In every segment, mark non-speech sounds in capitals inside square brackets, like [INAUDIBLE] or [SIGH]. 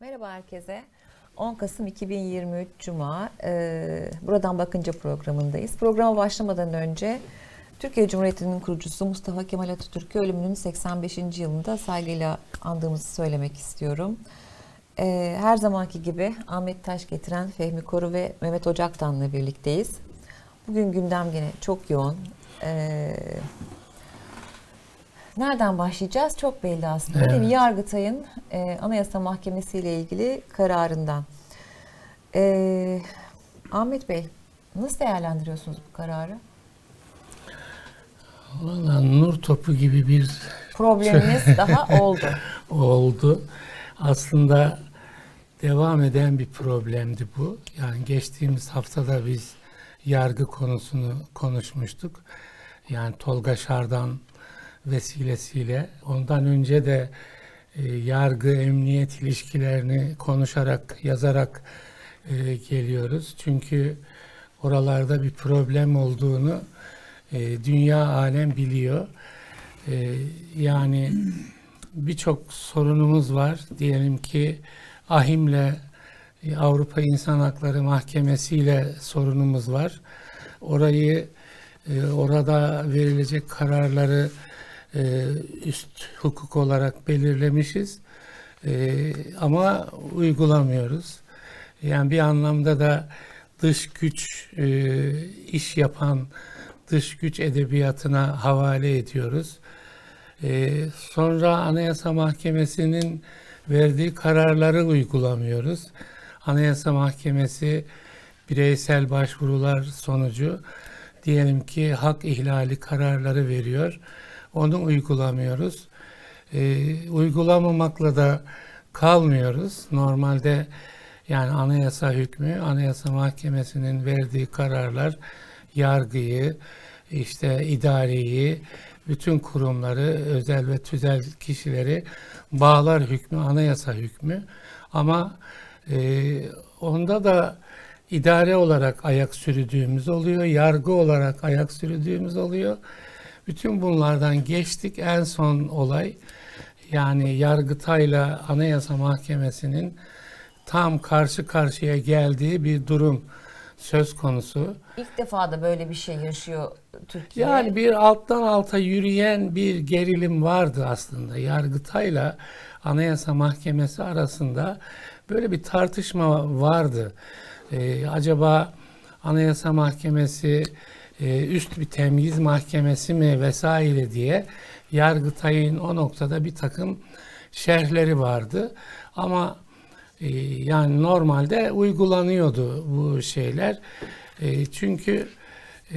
Merhaba herkese. 10 Kasım 2023 Cuma. Ee, Buradan Bakınca programındayız. Programa başlamadan önce Türkiye Cumhuriyeti'nin kurucusu Mustafa Kemal Atatürk'ü ölümünün 85. yılında saygıyla andığımızı söylemek istiyorum. Ee, Her zamanki gibi Ahmet Taş getiren Fehmi Koru ve Mehmet Ocaktan'la birlikteyiz. Bugün gündem gene çok yoğun. Ee, Nereden başlayacağız? Çok belli aslında değil mi? Evet. Yargıtay'ın e, Anayasa Mahkemesi ile ilgili kararından. E, Ahmet Bey, nasıl değerlendiriyorsunuz bu kararı? Valla nur topu gibi bir Probleminiz [LAUGHS] daha oldu. oldu. Aslında devam eden bir problemdi bu. Yani geçtiğimiz haftada biz yargı konusunu konuşmuştuk. Yani Tolga Şardan vesilesiyle. Ondan önce de e, yargı emniyet ilişkilerini konuşarak, yazarak e, geliyoruz. Çünkü oralarda bir problem olduğunu e, dünya alem biliyor. Yani birçok sorunumuz var. Diyelim ki AHİM'le Avrupa İnsan Hakları Mahkemesi ile sorunumuz var. Orayı orada verilecek kararları e, üst hukuk olarak belirlemişiz. E, ama uygulamıyoruz. Yani bir anlamda da dış güç e, iş yapan dış güç edebiyatına havale ediyoruz. Sonra Anayasa Mahkemesi'nin verdiği kararları uygulamıyoruz. Anayasa Mahkemesi bireysel başvurular sonucu diyelim ki hak ihlali kararları veriyor. Onu uygulamıyoruz. Ee, uygulamamakla da kalmıyoruz. Normalde yani anayasa hükmü, Anayasa Mahkemesi'nin verdiği kararlar yargıyı, işte idareyi, bütün kurumları, özel ve tüzel kişileri bağlar hükmü, anayasa hükmü. Ama e, onda da idare olarak ayak sürdüğümüz oluyor, yargı olarak ayak sürdüğümüz oluyor. Bütün bunlardan geçtik. En son olay yani Yargıtay'la Anayasa Mahkemesi'nin tam karşı karşıya geldiği bir durum söz konusu. İlk defa da böyle bir şey yaşıyor Türkiye. Yani bir alttan alta yürüyen bir gerilim vardı aslında. Yargıtay'la Anayasa Mahkemesi arasında böyle bir tartışma vardı. Ee, acaba Anayasa Mahkemesi e, üst bir temyiz mahkemesi mi vesaire diye Yargıtay'ın o noktada bir takım şerhleri vardı. Ama e, yani normalde uygulanıyordu bu şeyler. E, çünkü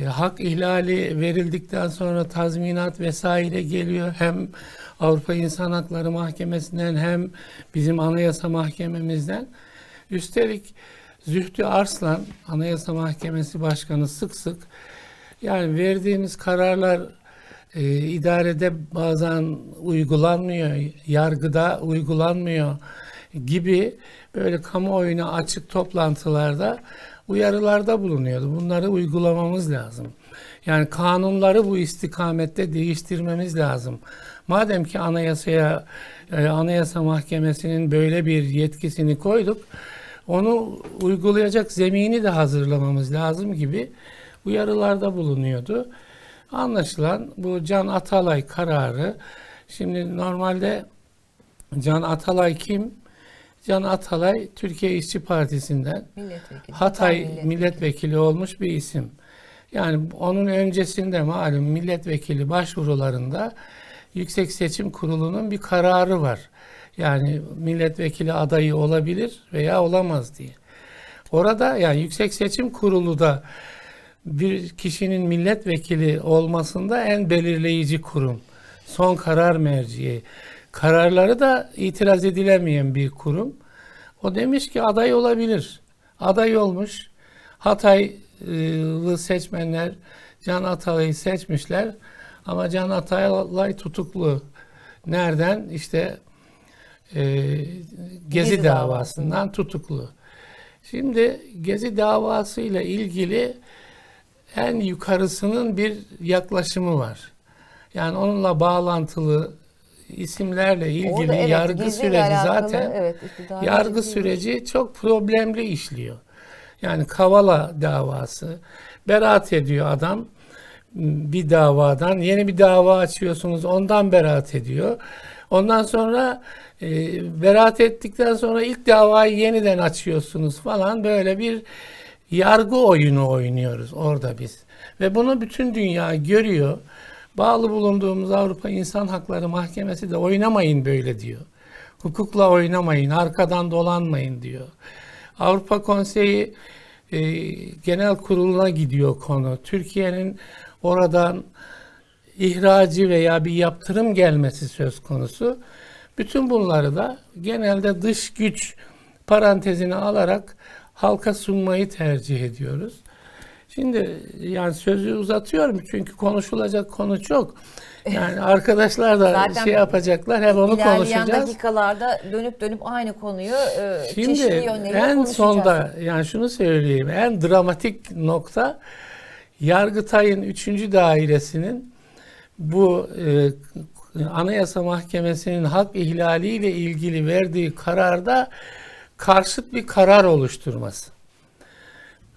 hak ihlali verildikten sonra tazminat vesaire geliyor. Hem Avrupa İnsan Hakları Mahkemesi'nden hem bizim Anayasa Mahkememizden. Üstelik Zühtü Arslan, Anayasa Mahkemesi Başkanı sık sık yani verdiğimiz kararlar e, idarede bazen uygulanmıyor, yargıda uygulanmıyor gibi böyle kamuoyuna açık toplantılarda uyarılarda bulunuyordu. Bunları uygulamamız lazım. Yani kanunları bu istikamette değiştirmemiz lazım. Madem ki anayasaya, e, anayasa mahkemesinin böyle bir yetkisini koyduk, onu uygulayacak zemini de hazırlamamız lazım gibi uyarılarda bulunuyordu. Anlaşılan bu Can Atalay kararı, şimdi normalde Can Atalay kim? Can Atalay Türkiye İşçi Partisi'nden Milletvekili. Hatay milletvekili. milletvekili olmuş bir isim. Yani onun öncesinde malum milletvekili başvurularında Yüksek Seçim Kurulu'nun bir kararı var. Yani milletvekili adayı olabilir veya olamaz diye. Orada yani Yüksek Seçim Kurulu da bir kişinin milletvekili olmasında en belirleyici kurum. Son karar merci. Kararları da itiraz edilemeyen bir kurum. O demiş ki aday olabilir. Aday olmuş. Hataylı seçmenler Can Atalay'ı seçmişler. Ama Can Atalay tutuklu. Nereden? İşte e, Gezi, Gezi davasından tutuklu. Şimdi Gezi davasıyla ilgili en yukarısının bir yaklaşımı var. Yani onunla bağlantılı isimlerle ilgili evet, yargı süreci alakalı, zaten evet, yargı süreci çok problemli işliyor. Yani Kavala davası beraat ediyor adam bir davadan yeni bir dava açıyorsunuz ondan beraat ediyor. Ondan sonra e, beraat ettikten sonra ilk davayı yeniden açıyorsunuz falan böyle bir yargı oyunu oynuyoruz orada biz. Ve bunu bütün dünya görüyor. Bağlı bulunduğumuz Avrupa İnsan Hakları Mahkemesi de oynamayın böyle diyor. Hukukla oynamayın, arkadan dolanmayın diyor. Avrupa Konseyi e, Genel Kurulu'na gidiyor konu. Türkiye'nin oradan ihracı veya bir yaptırım gelmesi söz konusu. Bütün bunları da genelde dış güç parantezine alarak halka sunmayı tercih ediyoruz. Şimdi yani sözü uzatıyorum çünkü konuşulacak konu çok. Yani [LAUGHS] arkadaşlar da Zaten şey yapacaklar hep onu konuşacağız. dakikalarda dönüp dönüp aynı konuyu e, Şimdi çeşitli yönleriyle en sonda yani şunu söyleyeyim en dramatik nokta Yargıtay'ın 3. dairesinin bu e, Anayasa Mahkemesi'nin hak ihlaliyle ilgili verdiği kararda karşıt bir karar oluşturması.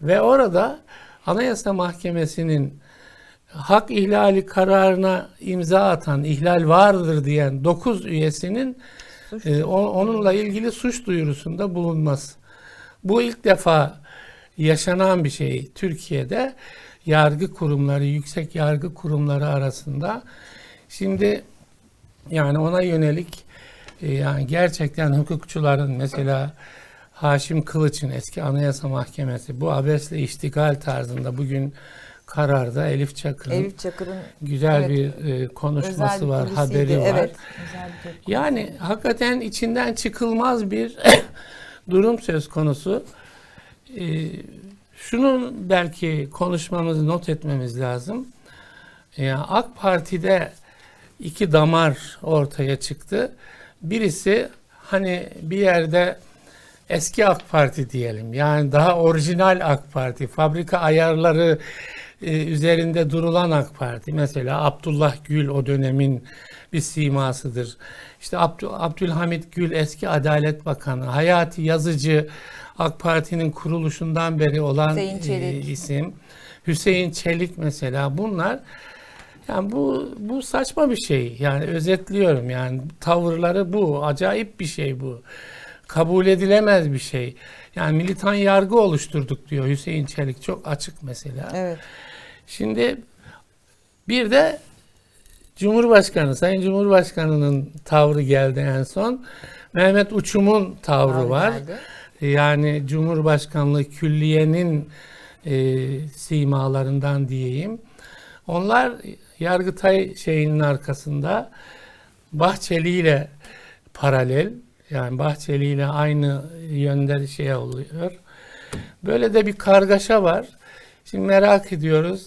Ve orada Anayasa Mahkemesi'nin hak ihlali kararına imza atan, ihlal vardır diyen 9 üyesinin Suç e, o- onunla ilgili suç duyurusunda bulunması. Bu ilk defa yaşanan bir şey Türkiye'de yargı kurumları, yüksek yargı kurumları arasında. Şimdi yani ona yönelik yani gerçekten hukukçuların mesela Haşim Kılıç'ın eski Anayasa Mahkemesi bu abesle iştigal tarzında bugün kararda Elif Çakır'ın Elif Çakır'ın güzel evet, bir e, konuşması var, kilisiydi. haberi var. Evet, bir kilis. Yani hakikaten içinden çıkılmaz bir [COUGHS] durum söz konusu. Ee, şunu belki konuşmamızı not etmemiz lazım. Yani AK Parti'de iki damar ortaya çıktı. Birisi hani bir yerde eski AK Parti diyelim. Yani daha orijinal AK Parti, fabrika ayarları e, üzerinde durulan AK Parti. Mesela Abdullah Gül o dönemin bir simasıdır. İşte Abdü, Abdülhamit Gül eski Adalet Bakanı, Hayati Yazıcı AK Parti'nin kuruluşundan beri olan e, isim. Hüseyin Çelik mesela bunlar yani bu bu saçma bir şey. Yani özetliyorum yani tavırları bu. Acayip bir şey bu. Kabul edilemez bir şey. Yani militan yargı oluşturduk diyor Hüseyin Çelik. Çok açık mesela. Evet. Şimdi bir de Cumhurbaşkanı, Sayın Cumhurbaşkanı'nın tavrı geldi en son. Mehmet Uçum'un tavrı var. geldi. Yani Cumhurbaşkanlığı külliyenin e, simalarından diyeyim. Onlar Yargıtay şeyinin arkasında Bahçeli ile paralel yani Bahçeli ile aynı yönde şey oluyor. Böyle de bir kargaşa var. Şimdi merak ediyoruz.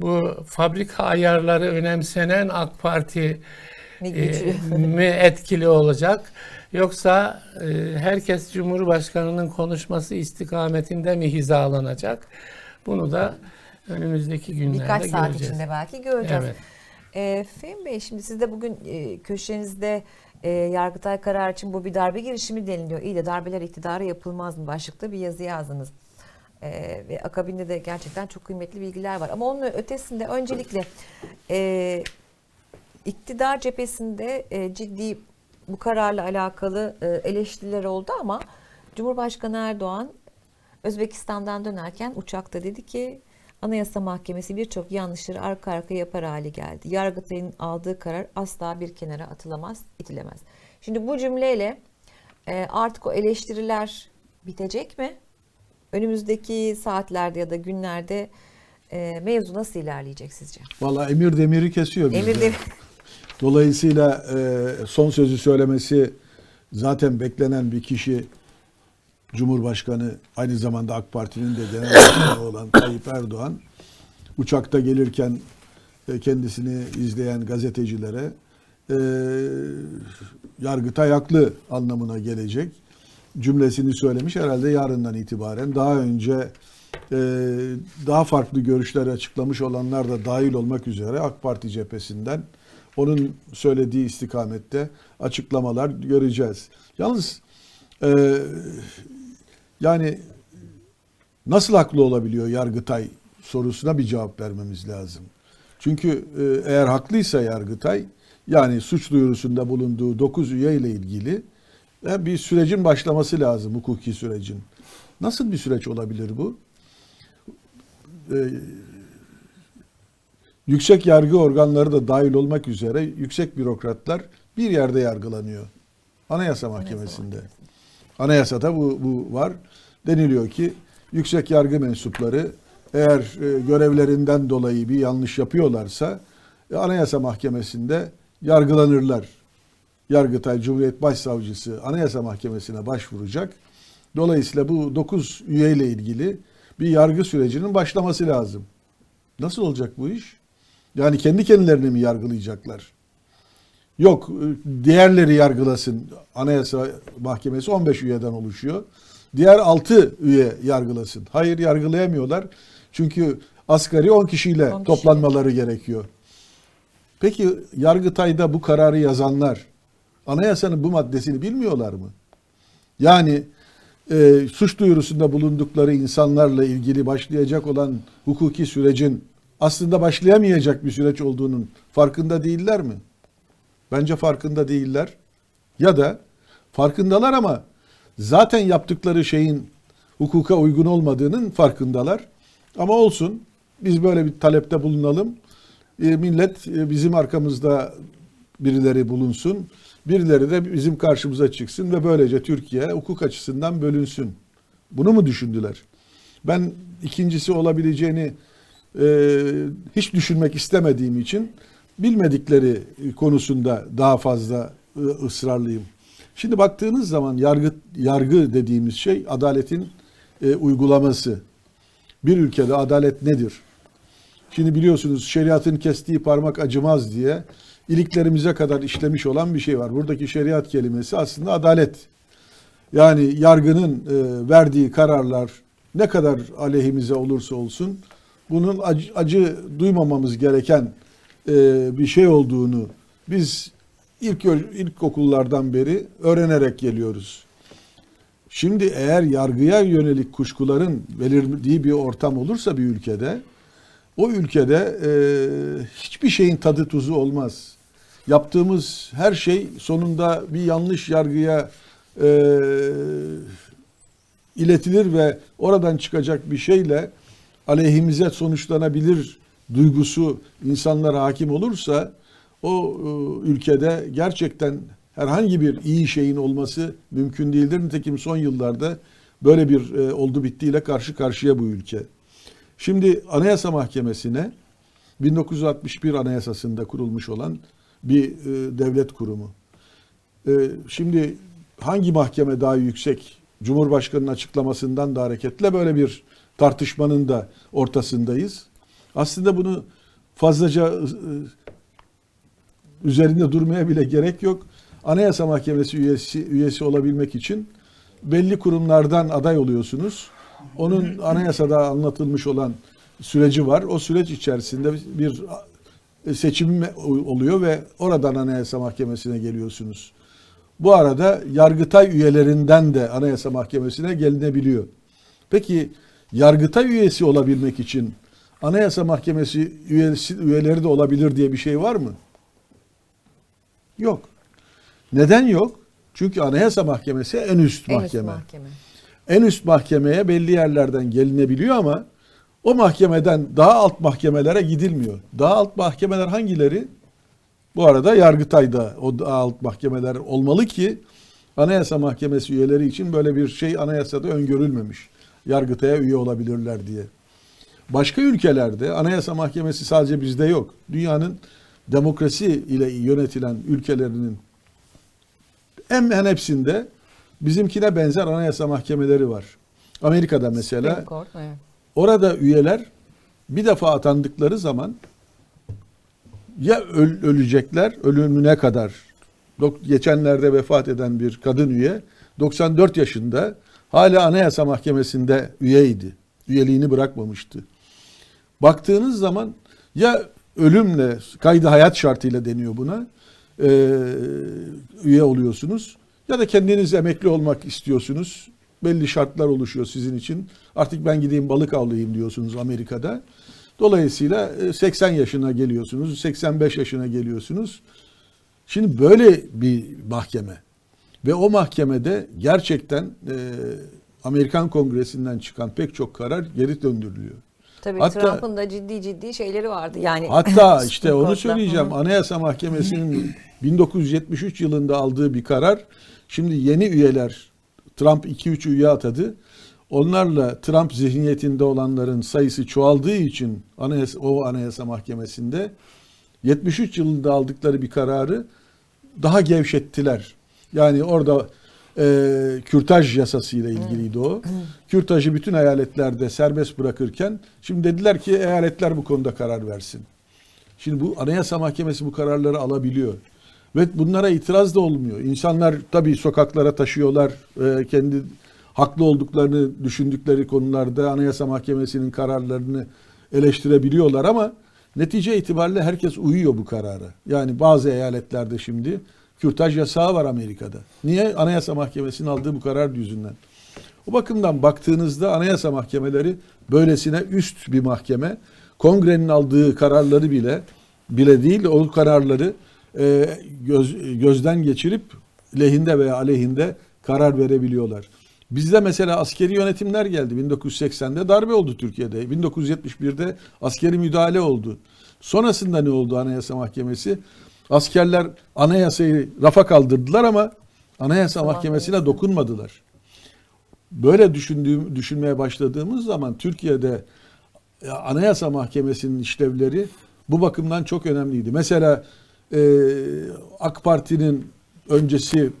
Bu fabrika ayarları önemsenen AK Parti e, [LAUGHS] mi etkili olacak? Yoksa e, herkes Cumhurbaşkanı'nın konuşması istikametinde mi hizalanacak? Bunu da önümüzdeki günlerde Birkaç saat göreceğiz. içinde belki göreceğiz. Evet. E, Fehmi Bey şimdi siz de bugün e, köşenizde e, Yargıtay kararı için bu bir darbe girişimi deniliyor. İyi de darbeler iktidara yapılmaz mı başlıkta bir yazı yazdınız. E, ve akabinde de gerçekten çok kıymetli bilgiler var. Ama onun ötesinde öncelikle e, iktidar cephesinde e, ciddi bu kararla alakalı e, eleştiriler oldu ama Cumhurbaşkanı Erdoğan Özbekistan'dan dönerken uçakta dedi ki Anayasa Mahkemesi birçok yanlışları arka arkaya yapar hale geldi. Yargıtay'ın aldığı karar asla bir kenara atılamaz, itilemez. Şimdi bu cümleyle e, artık o eleştiriler bitecek mi? Önümüzdeki saatlerde ya da günlerde e, mevzu nasıl ilerleyecek sizce? Valla emir demiri kesiyor bizde. Emir de Dolayısıyla e, son sözü söylemesi zaten beklenen bir kişi Cumhurbaşkanı aynı zamanda AK Parti'nin de genel başkanı [COUGHS] olan Tayyip Erdoğan uçakta gelirken e, kendisini izleyen gazetecilere e, Yargıtay haklı anlamına gelecek cümlesini söylemiş. Herhalde yarından itibaren daha önce e, daha farklı görüşler açıklamış olanlar da dahil olmak üzere AK Parti cephesinden onun söylediği istikamette açıklamalar göreceğiz. Yalnız e, yani nasıl haklı olabiliyor Yargıtay sorusuna bir cevap vermemiz lazım. Çünkü e, eğer haklıysa Yargıtay yani suç duyurusunda bulunduğu 9 üye ile ilgili e, bir sürecin başlaması lazım hukuki sürecin. Nasıl bir süreç olabilir bu? E, yüksek yargı organları da dahil olmak üzere yüksek bürokratlar bir yerde yargılanıyor. Anayasa Mahkemesi'nde. Anayasada bu, bu var. Deniliyor ki yüksek yargı mensupları eğer e, görevlerinden dolayı bir yanlış yapıyorlarsa e, Anayasa Mahkemesi'nde yargılanırlar. Yargıtay Cumhuriyet Başsavcısı Anayasa Mahkemesi'ne başvuracak. Dolayısıyla bu 9 üyeyle ilgili bir yargı sürecinin başlaması lazım. Nasıl olacak bu iş? Yani kendi kendilerini mi yargılayacaklar? Yok, e, diğerleri yargılasın. Anayasa Mahkemesi 15 üyeden oluşuyor. Diğer 6 üye yargılasın. Hayır yargılayamıyorlar. Çünkü asgari 10 kişiyle 10 kişiyle. toplanmaları gerekiyor. Peki Yargıtay'da bu kararı yazanlar anayasanın bu maddesini bilmiyorlar mı? Yani e, suç duyurusunda bulundukları insanlarla ilgili başlayacak olan hukuki sürecin aslında başlayamayacak bir süreç olduğunun farkında değiller mi? Bence farkında değiller. Ya da farkındalar ama zaten yaptıkları şeyin hukuka uygun olmadığının farkındalar. Ama olsun biz böyle bir talepte bulunalım. E, millet e, bizim arkamızda birileri bulunsun. Birileri de bizim karşımıza çıksın ve böylece Türkiye hukuk açısından bölünsün. Bunu mu düşündüler? Ben ikincisi olabileceğini e, hiç düşünmek istemediğim için bilmedikleri konusunda daha fazla e, ısrarlıyım. Şimdi baktığınız zaman yargı yargı dediğimiz şey adaletin e, uygulaması. Bir ülkede adalet nedir? Şimdi biliyorsunuz şeriatın kestiği parmak acımaz diye iliklerimize kadar işlemiş olan bir şey var. Buradaki şeriat kelimesi aslında adalet. Yani yargının e, verdiği kararlar ne kadar aleyhimize olursa olsun bunun acı, acı duymamamız gereken e, bir şey olduğunu biz ilk ilkokullardan beri öğrenerek geliyoruz. Şimdi eğer yargıya yönelik kuşkuların belirdiği bir ortam olursa bir ülkede o ülkede e, hiçbir şeyin tadı tuzu olmaz. Yaptığımız her şey sonunda bir yanlış yargıya e, iletilir ve oradan çıkacak bir şeyle aleyhimize sonuçlanabilir duygusu insanlara hakim olursa o e, ülkede gerçekten herhangi bir iyi şeyin olması mümkün değildir. Nitekim son yıllarda böyle bir e, oldu bittiyle karşı karşıya bu ülke. Şimdi Anayasa Mahkemesi'ne 1961 Anayasası'nda kurulmuş olan bir e, devlet kurumu. Şimdi hangi mahkeme daha yüksek? Cumhurbaşkanı'nın açıklamasından da hareketle böyle bir tartışmanın da ortasındayız. Aslında bunu fazlaca e, üzerinde durmaya bile gerek yok. Anayasa Mahkemesi üyesi, üyesi olabilmek için belli kurumlardan aday oluyorsunuz. Onun anayasada anlatılmış olan süreci var. O süreç içerisinde bir seçim oluyor ve oradan Anayasa Mahkemesi'ne geliyorsunuz. Bu arada Yargıtay üyelerinden de Anayasa Mahkemesi'ne gelinebiliyor. Peki Yargıtay üyesi olabilmek için Anayasa Mahkemesi üyesi, üyeleri de olabilir diye bir şey var mı? Yok. Neden yok? Çünkü Anayasa Mahkemesi en üst En üst mahkeme. mahkeme. En üst mahkemeye belli yerlerden gelinebiliyor ama o mahkemeden daha alt mahkemelere gidilmiyor. Daha alt mahkemeler hangileri? Bu arada Yargıtay'da o daha alt mahkemeler olmalı ki Anayasa Mahkemesi üyeleri için böyle bir şey anayasada öngörülmemiş. Yargıtay'a üye olabilirler diye. Başka ülkelerde Anayasa Mahkemesi sadece bizde yok. Dünyanın demokrasi ile yönetilen ülkelerinin hemen hepsinde bizimkine benzer anayasa mahkemeleri var. Amerika'da mesela Supreme Court, evet. orada üyeler bir defa atandıkları zaman ya öl- ölecekler ölümüne kadar. Dok- Geçenlerde vefat eden bir kadın üye 94 yaşında hala Anayasa Mahkemesi'nde üyeydi. Üyeliğini bırakmamıştı. Baktığınız zaman ya ölümle, kaydı hayat şartıyla deniyor buna. Ee, üye oluyorsunuz. Ya da kendiniz emekli olmak istiyorsunuz. Belli şartlar oluşuyor sizin için. Artık ben gideyim balık avlayayım diyorsunuz Amerika'da. Dolayısıyla e, 80 yaşına geliyorsunuz, 85 yaşına geliyorsunuz. Şimdi böyle bir mahkeme ve o mahkemede gerçekten e, Amerikan Kongresi'nden çıkan pek çok karar geri döndürülüyor. Tabii Hatta- Trump'ın da ciddi ciddi şeyleri vardı. Yani Hatta [LAUGHS] işte onu söyleyeceğim. Anayasa Mahkemesi'nin [LAUGHS] 1973 yılında aldığı bir karar. Şimdi yeni üyeler Trump 2-3 üye atadı. Onlarla Trump zihniyetinde olanların sayısı çoğaldığı için anayasa, o Anayasa Mahkemesi'nde 73 yılında aldıkları bir kararı daha gevşettiler. Yani orada e, kürtaj yasasıyla ilgiliydi o. Kürtajı bütün eyaletlerde serbest bırakırken şimdi dediler ki eyaletler bu konuda karar versin. Şimdi bu Anayasa Mahkemesi bu kararları alabiliyor. Ve bunlara itiraz da olmuyor. İnsanlar tabii sokaklara taşıyorlar. e, kendi haklı olduklarını düşündükleri konularda Anayasa Mahkemesi'nin kararlarını eleştirebiliyorlar ama netice itibariyle herkes uyuyor bu karara. Yani bazı eyaletlerde şimdi kürtaj yasağı var Amerika'da. Niye? Anayasa Mahkemesi'nin aldığı bu karar yüzünden. O bakımdan baktığınızda anayasa mahkemeleri böylesine üst bir mahkeme. Kongrenin aldığı kararları bile bile değil o kararları e, göz, gözden geçirip lehinde veya aleyhinde karar verebiliyorlar. Bizde mesela askeri yönetimler geldi. 1980'de darbe oldu Türkiye'de. 1971'de askeri müdahale oldu. Sonrasında ne oldu Anayasa Mahkemesi? Askerler anayasayı rafa kaldırdılar ama Anayasa Tamam, Mahkemesi'ne dokunmadılar. Böyle düşündüğüm, düşünmeye başladığımız zaman Türkiye'de e, Anayasa Mahkemesi'nin işlevleri bu bakımdan çok önemliydi. Mesela e, AK Parti'nin öncesi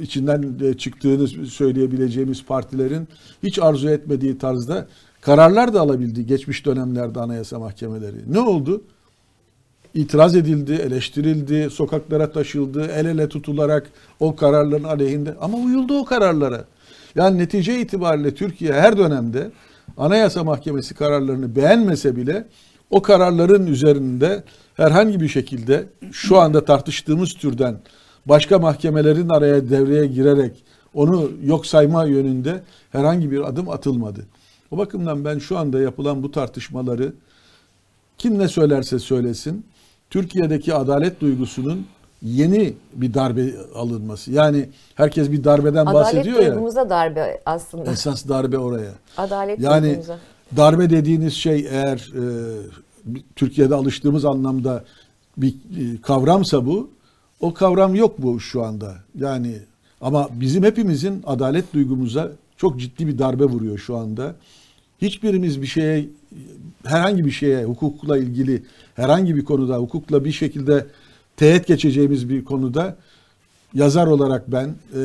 içinden çıktığını söyleyebileceğimiz partilerin hiç arzu etmediği tarzda kararlar da alabildi geçmiş dönemlerde anayasa mahkemeleri. Ne oldu? İtiraz edildi, eleştirildi, sokaklara taşıldı, el ele tutularak o kararların aleyhinde ama uyuldu o kararlara. Yani netice itibariyle Türkiye her dönemde Anayasa Mahkemesi kararlarını beğenmese bile o kararların üzerinde herhangi bir şekilde şu anda tartıştığımız türden başka mahkemelerin araya devreye girerek onu yok sayma yönünde herhangi bir adım atılmadı. O bakımdan ben şu anda yapılan bu tartışmaları kim ne söylerse söylesin Türkiye'deki adalet duygusunun yeni bir darbe alınması. Yani herkes bir darbeden Adalet bahsediyor ya. duygumuza darbe aslında. Esas darbe oraya. Adalet Yani duygumuza. darbe dediğiniz şey eğer e, Türkiye'de alıştığımız anlamda bir e, kavramsa bu, o kavram yok bu şu anda. Yani ama bizim hepimizin adalet duygumuza çok ciddi bir darbe vuruyor şu anda. Hiçbirimiz bir şeye herhangi bir şeye hukukla ilgili herhangi bir konuda hukukla bir şekilde teğet geçeceğimiz bir konuda yazar olarak ben e,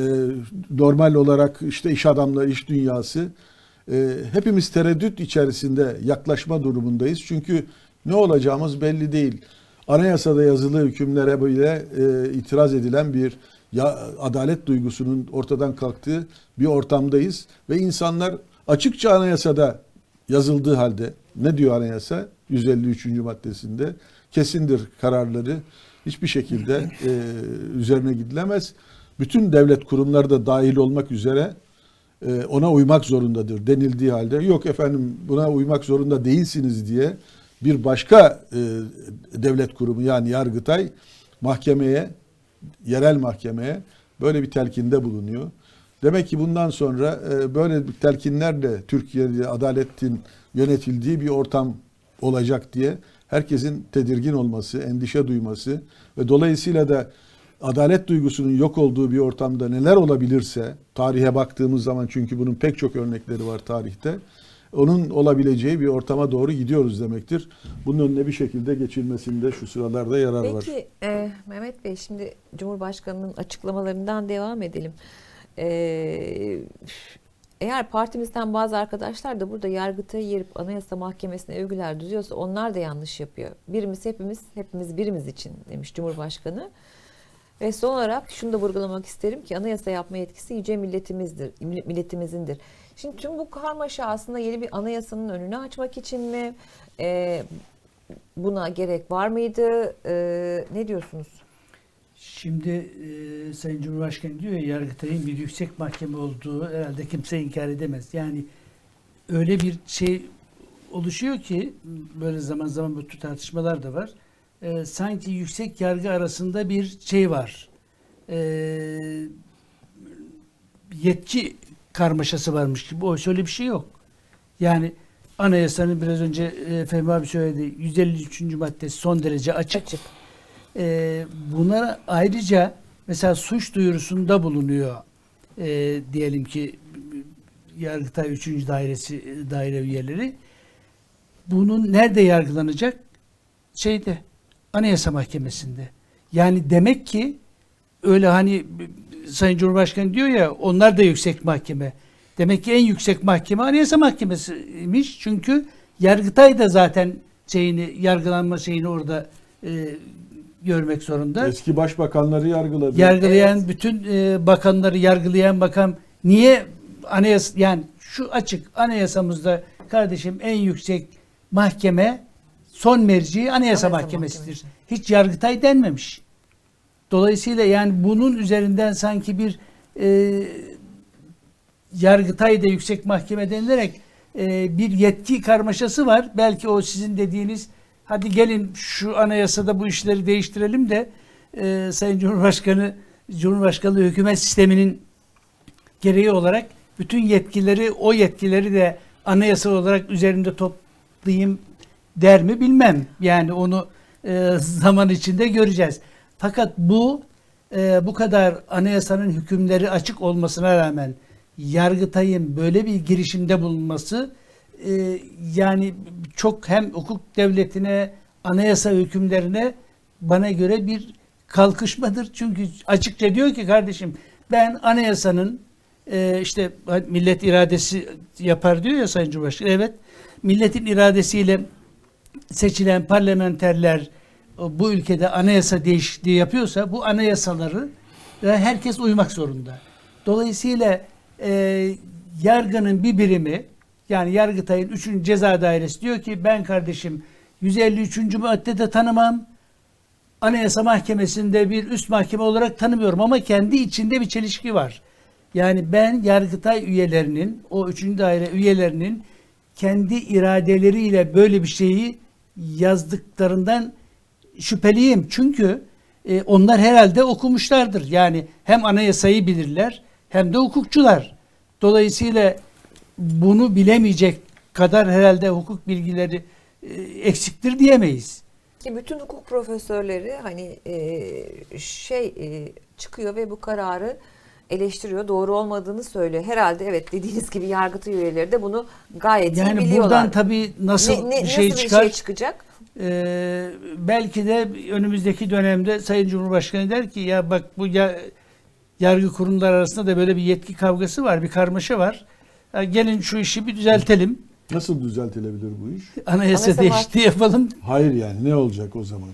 normal olarak işte iş adamları iş dünyası e, hepimiz tereddüt içerisinde yaklaşma durumundayız. Çünkü ne olacağımız belli değil. Anayasada yazılı hükümlere bile e, itiraz edilen bir ya, adalet duygusunun ortadan kalktığı bir ortamdayız ve insanlar açıkça anayasada yazıldığı halde ne diyor anayasa 153. maddesinde kesindir kararları hiçbir şekilde [LAUGHS] e, üzerine gidilemez. Bütün devlet kurumları da dahil olmak üzere e, ona uymak zorundadır denildiği halde yok efendim buna uymak zorunda değilsiniz diye bir başka e, devlet kurumu yani Yargıtay mahkemeye yerel mahkemeye böyle bir telkinde bulunuyor. Demek ki bundan sonra e, böyle bir telkinlerle Türkiye'de adaletin yönetildiği bir ortam olacak diye herkesin tedirgin olması, endişe duyması ve dolayısıyla da adalet duygusunun yok olduğu bir ortamda neler olabilirse tarihe baktığımız zaman çünkü bunun pek çok örnekleri var tarihte. Onun olabileceği bir ortama doğru gidiyoruz demektir. Bunun önüne bir şekilde geçilmesinde şu sıralarda yarar var. Peki e, Mehmet Bey şimdi Cumhurbaşkanı'nın açıklamalarından devam edelim. E, eğer partimizden bazı arkadaşlar da burada Yargıtay'ı yerip Anayasa Mahkemesi'ne övgüler düzüyorsa onlar da yanlış yapıyor. Birimiz hepimiz, hepimiz birimiz için demiş Cumhurbaşkanı. Ve son olarak şunu da vurgulamak isterim ki anayasa yapma yetkisi yüce milletimizdir, milletimizindir. Şimdi tüm bu karmaşa aslında yeni bir anayasanın önünü açmak için mi? Ee, buna gerek var mıydı? Ee, ne diyorsunuz? Şimdi e, Sayın Cumhurbaşkanı diyor ya Yargıtay'ın bir yüksek mahkeme olduğu herhalde kimse inkar edemez. Yani öyle bir şey oluşuyor ki böyle zaman zaman bu tartışmalar da var. E, sanki yüksek yargı arasında bir şey var. E, yetki karmaşası varmış gibi. Oysa öyle bir şey yok. Yani anayasanın biraz önce e, Fehmi abi söyledi 153. maddesi son derece açık. Açık. Ee, bunlara ayrıca mesela suç duyurusunda bulunuyor Ee, diyelim ki Yargıtay 3. dairesi daire üyeleri. Bunun nerede yargılanacak? Şeyde Anayasa Mahkemesi'nde. Yani demek ki öyle hani Sayın Cumhurbaşkanı diyor ya onlar da yüksek mahkeme. Demek ki en yüksek mahkeme Anayasa Mahkemesi'ymiş. Çünkü Yargıtay da zaten şeyini yargılanma şeyini orada e, görmek zorunda. Eski başbakanları yargıladı. Yargılayan Evet. bütün e, bakanları yargılayan bakan niye anayasa yani şu açık anayasamızda kardeşim en yüksek mahkeme son merci anayasa, Anayasa mahkemesidir. Mahkemesi. Hiç yargıtay denmemiş. Dolayısıyla yani bunun üzerinden sanki bir e, yargıtay da yüksek mahkeme denilerek e, bir yetki karmaşası var. Belki o sizin dediğiniz hadi gelin şu anayasada bu işleri değiştirelim de e, Sayın Cumhurbaşkanı Cumhurbaşkanlığı hükümet sisteminin gereği olarak bütün yetkileri o yetkileri de anayasa olarak üzerinde toplayayım der mi bilmem. Yani onu e, [LAUGHS] zaman içinde göreceğiz. Fakat bu e, bu kadar anayasanın hükümleri açık olmasına rağmen Yargıtay'ın böyle bir girişimde bulunması e, yani çok hem hukuk devletine anayasa hükümlerine bana göre bir kalkışmadır. Çünkü açıkça diyor ki kardeşim ben anayasanın e, işte millet iradesi yapar diyor ya Sayın Cumhurbaşkanı. Evet milletin iradesiyle seçilen parlamenterler bu ülkede anayasa değişikliği yapıyorsa bu anayasaları herkes uymak zorunda. Dolayısıyla e, yargının bir birimi yani Yargıtay'ın 3. ceza dairesi diyor ki ben kardeşim 153. maddede tanımam. Anayasa Mahkemesi'nde bir üst mahkeme olarak tanımıyorum ama kendi içinde bir çelişki var. Yani ben Yargıtay üyelerinin, o 3. daire üyelerinin kendi iradeleriyle böyle bir şeyi yazdıklarından şüpheliyim. Çünkü e, onlar herhalde okumuşlardır. Yani hem anayasayı bilirler hem de hukukçular. Dolayısıyla bunu bilemeyecek kadar herhalde hukuk bilgileri e, eksiktir diyemeyiz. Ki bütün hukuk profesörleri hani e, şey e, çıkıyor ve bu kararı eleştiriyor. Doğru olmadığını söylüyor. Herhalde evet dediğiniz gibi yargıtay üyeleri de bunu gayet iyi Yani biliyorlar. buradan tabii nasıl Ne- ne- bir şey nasıl çıkar? bir şey çıkacak? Ee, belki de önümüzdeki dönemde Sayın Cumhurbaşkanı der ki ya bak bu ya, yargı kurumları arasında da böyle bir yetki kavgası var, bir karmaşa var. Ya gelin şu işi bir düzeltelim. Nasıl düzeltilebilir bu iş? Anayasa, Anayasa değişikliği yapalım. Hayır yani ne olacak o zaman?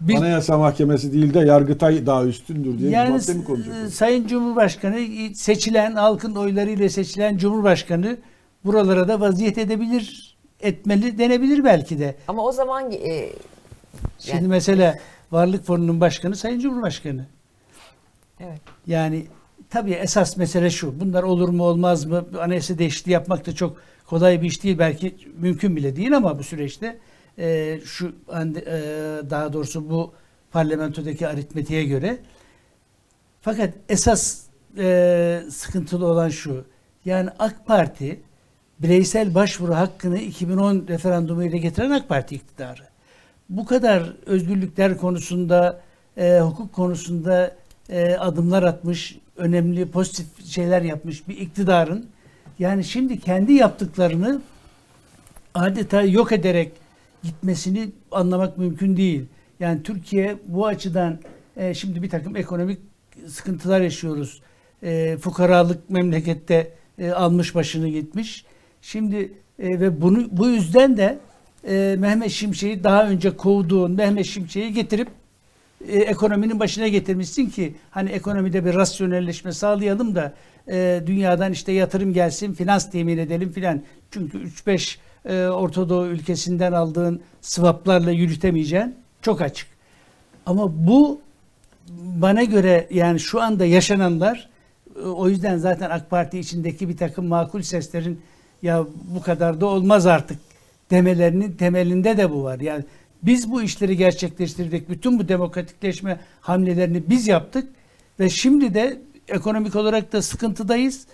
Bir, Anayasa Mahkemesi değil de Yargıtay daha üstündür diye yani bir madde mi konacak? e, Sayın Cumhurbaşkanı seçilen halkın oylarıyla seçilen Cumhurbaşkanı buralara da vaziyet edebilir, etmeli denebilir belki de. Ama o zaman e, Şimdi Yani- mesela Varlık Fonu'nun başkanı Sayın Cumhurbaşkanı. evet. Yani tabii esas mesele şu. Bunlar olur mu olmaz mı? Anayasa değişikliği yapmak da çok kolay bir iş değil. Belki mümkün bile değil ama bu süreçte e, şu e, daha doğrusu bu parlamentodaki aritmetiğe göre fakat esas e, sıkıntılı olan şu. Yani AK Parti bireysel başvuru hakkını 2010 referandumu ile getiren AK Parti iktidarı. Bu kadar özgürlükler konusunda, e, hukuk konusunda e, adımlar atmış, önemli pozitif şeyler yapmış bir iktidarın yani şimdi kendi yaptıklarını adeta yok ederek gitmesini anlamak mümkün değil. Yani Türkiye bu açıdan e, şimdi bir takım ekonomik sıkıntılar yaşıyoruz. E, fukaralık memlekette e, almış başını gitmiş. Şimdi e, ve bunu bu yüzden de e, Mehmet Şimşek'i daha önce kovduğun Mehmet Şimşek'i getirip e, ekonominin başına getirmişsin ki hani ekonomide bir rasyonelleşme sağlayalım da e, dünyadan işte yatırım gelsin, finans temin edelim filan. Çünkü 3-5 e, Orta Doğu ülkesinden aldığın swaplarla yürütemeyeceğin çok açık. Ama bu bana göre yani şu anda yaşananlar e, o yüzden zaten AK Parti içindeki bir takım makul seslerin ya bu kadar da olmaz artık demelerinin temelinde de bu var. Yani biz bu işleri gerçekleştirdik. Bütün bu demokratikleşme hamlelerini biz yaptık ve şimdi de ekonomik olarak da sıkıntıdayız.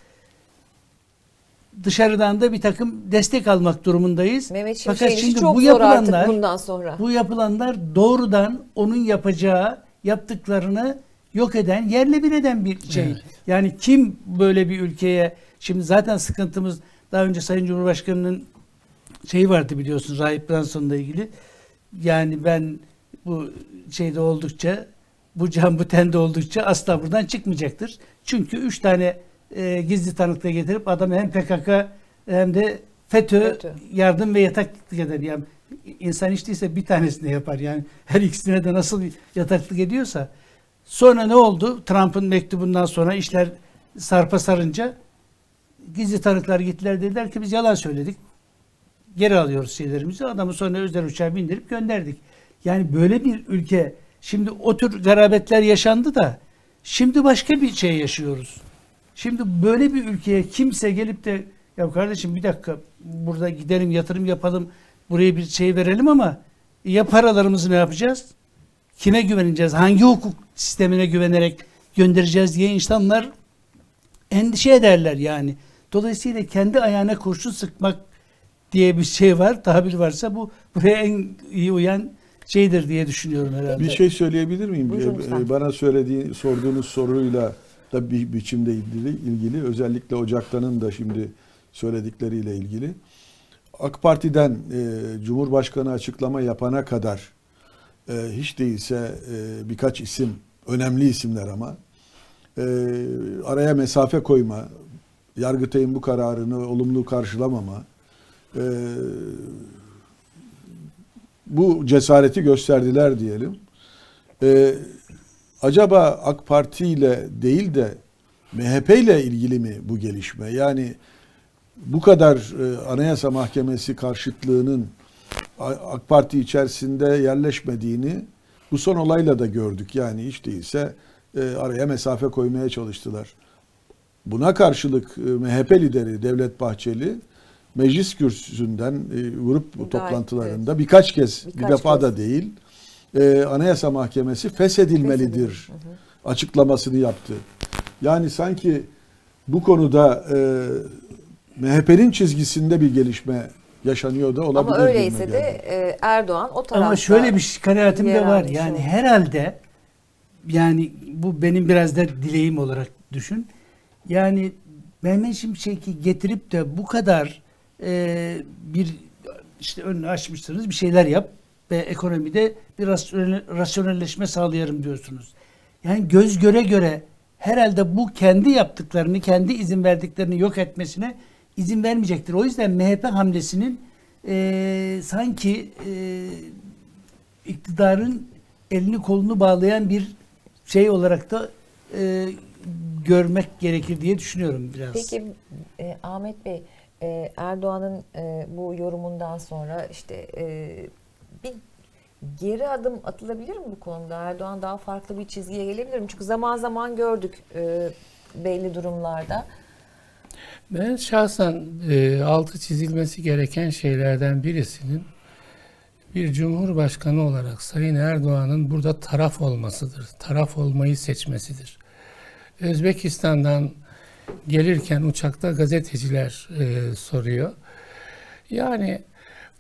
Dışarıdan da bir takım destek almak durumundayız. Mehmet Fakat Şimşek'in işi şimdi çok bu zor artık yapılanlar bundan sonra. bu yapılanlar doğrudan onun yapacağı, yaptıklarını yok eden, yerle bir eden bir şey. Evet. Yani kim böyle bir ülkeye şimdi zaten sıkıntımız daha önce Sayın Cumhurbaşkanı'nın şeyi vardı biliyorsunuz Rahip Branson'la ilgili. Yani ben bu şeyde oldukça bu can bu tende oldukça asla buradan çıkmayacaktır. Çünkü üç tane e, gizli tanıkla getirip adamı hem PKK hem de FETÖ, FETÖ. yardım ve yataklık eder. Yani insan hiç değilse bir tanesini yapar. Yani her ikisine de nasıl yataklık ediyorsa. Sonra ne oldu? Trump'ın mektubundan sonra işler sarpa sarınca gizli tanıklar gittiler dediler ki biz yalan söyledik. Geri alıyoruz şeylerimizi. Adamı sonra özel uçağa bindirip gönderdik. Yani böyle bir ülke şimdi o tür garabetler yaşandı da şimdi başka bir şey yaşıyoruz. Şimdi böyle bir ülkeye kimse gelip de ya kardeşim bir dakika burada gidelim yatırım yapalım buraya bir şey verelim ama ya paralarımızı ne yapacağız? Kime güveneceğiz? Hangi hukuk sistemine güvenerek göndereceğiz diye insanlar endişe ederler yani. Dolayısıyla kendi ayağına kurşun sıkmak diye bir şey var. Tabir varsa bu buraya en iyi uyan şeydir diye düşünüyorum herhalde. Bir şey söyleyebilir miyim? Buyurun Ee. Bana söylediği, sorduğunuz soruyla da bir biçimde ilgili, ilgili. Özellikle Ocak'tanın da şimdi söyledikleriyle ilgili. AK Parti'den e, Cumhurbaşkanı açıklama yapana kadar e, hiç değilse e, birkaç isim, önemli isimler ama e, araya mesafe koyma, Yargıtay'ın bu kararını olumlu karşılamama, e, bu cesareti gösterdiler diyelim. Ee, acaba AK Parti ile değil de MHP ile ilgili mi bu gelişme? Yani bu kadar e, Anayasa Mahkemesi karşıtlığının AK Parti içerisinde yerleşmediğini bu son olayla da gördük. Yani hiç değilse e, araya mesafe koymaya çalıştılar. Buna karşılık e, MHP lideri Devlet Bahçeli meclis kürsüsünden e, grup Gayet, toplantılarında birkaç kez bir Birkaç defa kez. da değil e, Anayasa Mahkemesi feshedilmelidir Feshedilmeli. açıklamasını yaptı. Yani sanki bu konuda e, MHP'nin çizgisinde bir gelişme yaşanıyor da olabilir. Ama öyleyse de geldi. e, Erdoğan o tarafta Ama şöyle bir kanaatim de var. Yani oldu. herhalde yani bu benim biraz da dileğim olarak düşün. Yani Mehmet Şimşek'i getirip de bu kadar e, bir işte önünü açmışsınız bir şeyler yap ve ekonomide bir rasyonel- rasyonelleşme sağlayarım diyorsunuz. Yani göz göre göre herhalde bu kendi yaptıklarını, kendi izin verdiklerini yok etmesine izin vermeyecektir. O yüzden MHP hamlesinin e, sanki e, iktidarın elini kolunu bağlayan bir şey olarak da e, görmek gerekir diye düşünüyorum biraz. Peki e, Ahmet Bey e, Erdoğan'ın e, bu yorumundan sonra işte e, bir geri adım atılabilir mi bu konuda? Erdoğan daha farklı bir çizgiye gelebilir mi? Çünkü zaman zaman gördük e, belli durumlarda. Ben şahsen e, altı çizilmesi gereken şeylerden birisinin bir cumhurbaşkanı olarak Sayın Erdoğan'ın burada taraf olmasıdır. Taraf olmayı seçmesidir. Özbekistan'dan gelirken uçakta gazeteciler e, soruyor. Yani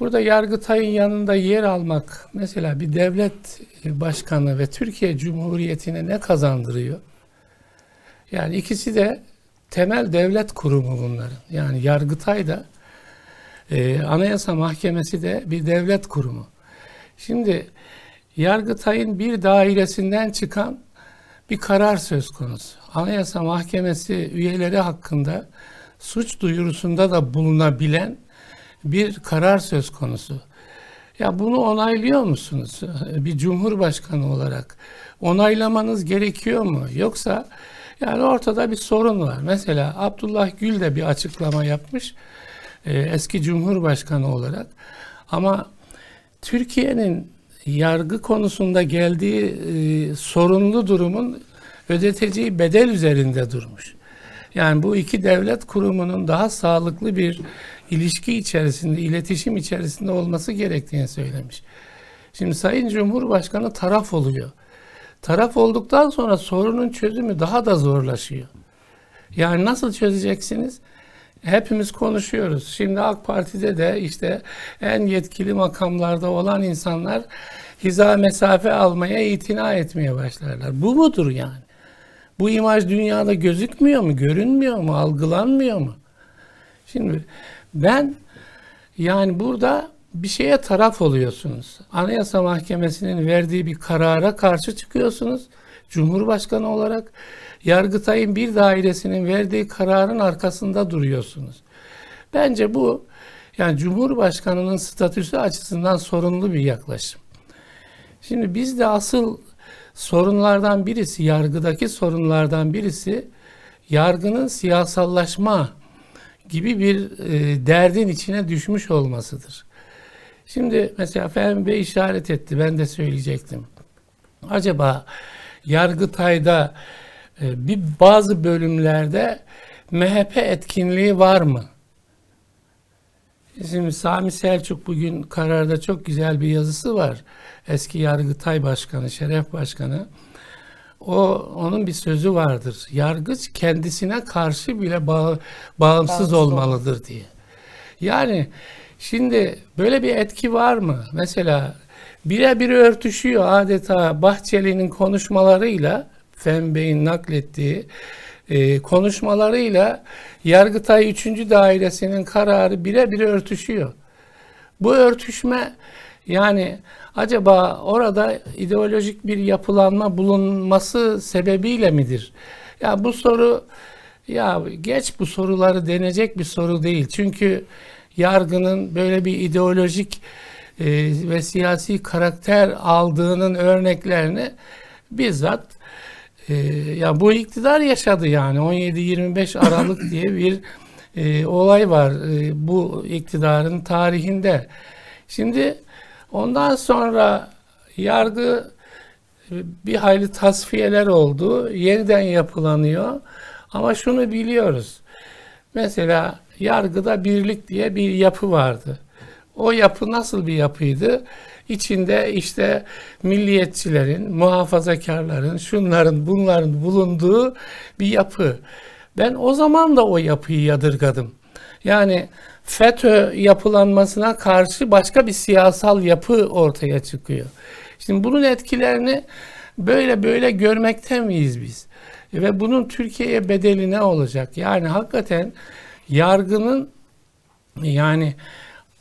burada Yargıtay'ın yanında yer almak mesela bir devlet başkanı ve Türkiye Cumhuriyeti'ne ne kazandırıyor? Yani ikisi de temel devlet kurumu bunların. Yani Yargıtay da e, Anayasa Mahkemesi de bir devlet kurumu. Şimdi Yargıtay'ın bir dairesinden çıkan bir karar söz konusu. Anayasa Mahkemesi üyeleri hakkında suç duyurusunda da bulunabilen bir karar söz konusu. Ya bunu onaylıyor musunuz bir cumhurbaşkanı olarak? Onaylamanız gerekiyor mu? Yoksa yani ortada bir sorun var. Mesela Abdullah Gül de bir açıklama yapmış. e, eski Cumhurbaşkanı olarak. Ama Türkiye'nin yargı konusunda geldiği e, sorunlu durumun ödeteceği bedel üzerinde durmuş. Yani bu iki devlet kurumunun daha sağlıklı bir ilişki içerisinde, iletişim içerisinde olması gerektiğini söylemiş. Şimdi Sayın Cumhurbaşkanı taraf oluyor. Taraf olduktan sonra sorunun çözümü daha da zorlaşıyor. Yani nasıl çözeceksiniz? Hepimiz konuşuyoruz. Şimdi AK Parti'de de işte en yetkili makamlarda olan insanlar hiza mesafe almaya itina etmeye başlarlar. Bu mudur yani? Bu imaj dünyada gözükmüyor mu, görünmüyor mu, algılanmıyor mu? Şimdi ben yani burada bir şeye taraf oluyorsunuz. Anayasa Mahkemesi'nin verdiği bir karara karşı çıkıyorsunuz. Cumhurbaşkanı olarak Yargıtay'ın bir dairesinin verdiği kararın arkasında duruyorsunuz. Bence bu yani Cumhurbaşkanı'nın statüsü açısından sorunlu bir yaklaşım. Şimdi bizde asıl sorunlardan birisi, yargıdaki sorunlardan birisi yargının siyasallaşma gibi bir e, derdin içine düşmüş olmasıdır. Şimdi mesela Fehmi Bey işaret etti, ben de söyleyecektim. Acaba Yargıtay'da e, bir bazı bölümlerde MHP etkinliği var mı? Şimdi Sami Selçuk bugün kararda çok güzel bir yazısı var. Eski Yargıtay Başkanı, Şeref Başkanı. O onun bir sözü vardır. Yargıç kendisine karşı bile bağ- bağımsız, Bağımsız olmalıdır diye. Yani şimdi böyle bir etki var mı? Mesela birebir örtüşüyor adeta Bahçeli'nin konuşmalarıyla Fem Bey'in naklettiği e, konuşmalarıyla Yargıtay 3. Dairesi'nin kararı birebir örtüşüyor. Bu örtüşme yani acaba orada ideolojik bir yapılanma bulunması sebebiyle midir? Ya bu soru ya geç bu soruları denecek bir soru değil. Çünkü yargının böyle bir ideolojik e, ve siyasi karakter aldığının örneklerini bizzat e, ya bu iktidar yaşadı yani 17-25 [LAUGHS] Aralık diye bir e, olay var e, bu iktidarın tarihinde. Şimdi ondan sonra yargı e, bir hayli tasfiyeler oldu. Yeniden yapılanıyor. Ama şunu biliyoruz. Mesela yargıda birlik diye bir yapı vardı. O yapı nasıl bir yapıydı? İçinde işte milliyetçilerin, muhafazakarların, şunların, bunların bulunduğu bir yapı. Ben o zaman da o yapıyı yadırgadım. Yani FETÖ yapılanmasına karşı başka bir siyasal yapı ortaya çıkıyor. Şimdi bunun etkilerini böyle böyle görmekte miyiz biz? Ve bunun Türkiye'ye bedeli ne olacak? Yani hakikaten yargının yani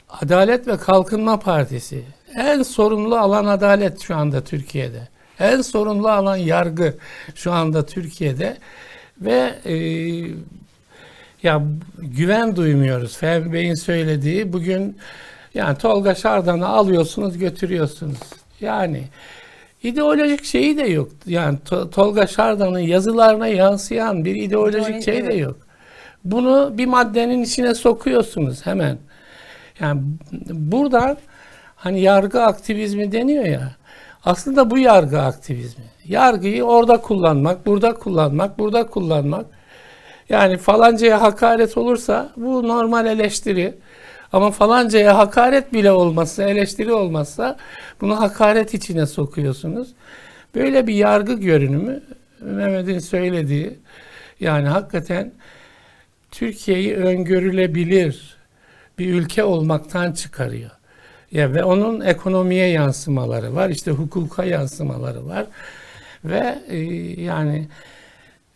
Adalet ve Kalkınma Partisi en sorumlu alan adalet şu anda Türkiye'de. En sorumlu alan yargı şu anda Türkiye'de ve e, ya güven duymuyoruz. Fehmi Bey'in söylediği bugün yani Tolga Şardan'ı alıyorsunuz götürüyorsunuz. Yani ideolojik şeyi de yok. Yani To- Tolga Şardan'ın yazılarına yansıyan bir ideolojik şey de yok. Bunu bir maddenin içine sokuyorsunuz hemen. Yani buradan hani yargı aktivizmi deniyor ya. Aslında bu yargı aktivizmi. Yargıyı orada kullanmak, burada kullanmak, burada kullanmak. Yani falancaya hakaret olursa bu normal eleştiri. Ama falancaya hakaret bile olmazsa, eleştiri olmazsa bunu hakaret içine sokuyorsunuz. Böyle bir yargı görünümü Mehmet'in söylediği yani hakikaten Türkiye'yi öngörülebilir bir ülke olmaktan çıkarıyor. Ya ve onun ekonomiye yansımaları var, işte hukuka yansımaları var ve e, yani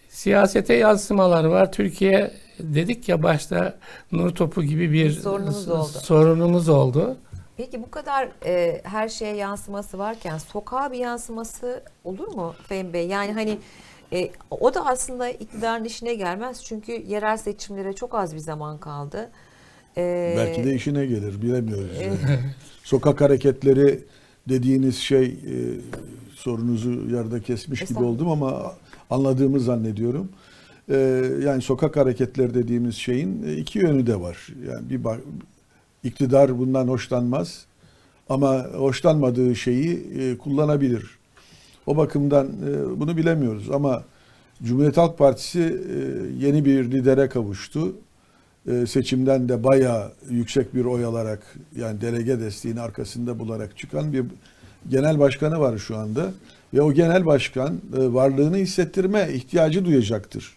siyasete yansımaları var. Türkiye dedik ya başta nur topu gibi bir Sorunumuz oldu. sorunumuz oldu. Peki bu kadar e, her şeye yansıması varken sokağa bir yansıması olur mu Fehmi Bey? Yani hani e, o da aslında iktidarın işine gelmez. Çünkü yerel seçimlere çok az bir zaman kaldı. E, Belki de işine gelir bilemiyoruz. yani. Sokak hareketleri dediğiniz şey e, sorunuzu yarıda kesmiş gibi oldum ama anladığımı zannediyorum. e, yani sokak hareketleri dediğimiz şeyin e, iki yönü de var. Yani bir bak, iktidar bundan hoşlanmaz ama hoşlanmadığı şeyi e, kullanabilir. O bakımdan e, bunu bilemiyoruz ama Cumhuriyet Halk Partisi e, yeni bir lidere kavuştu. E, seçimden de bayağı yüksek bir oy alarak yani delege desteğini arkasında bularak çıkan bir genel başkanı var şu anda. Ve o genel başkan e, varlığını hissettirme ihtiyacı duyacaktır.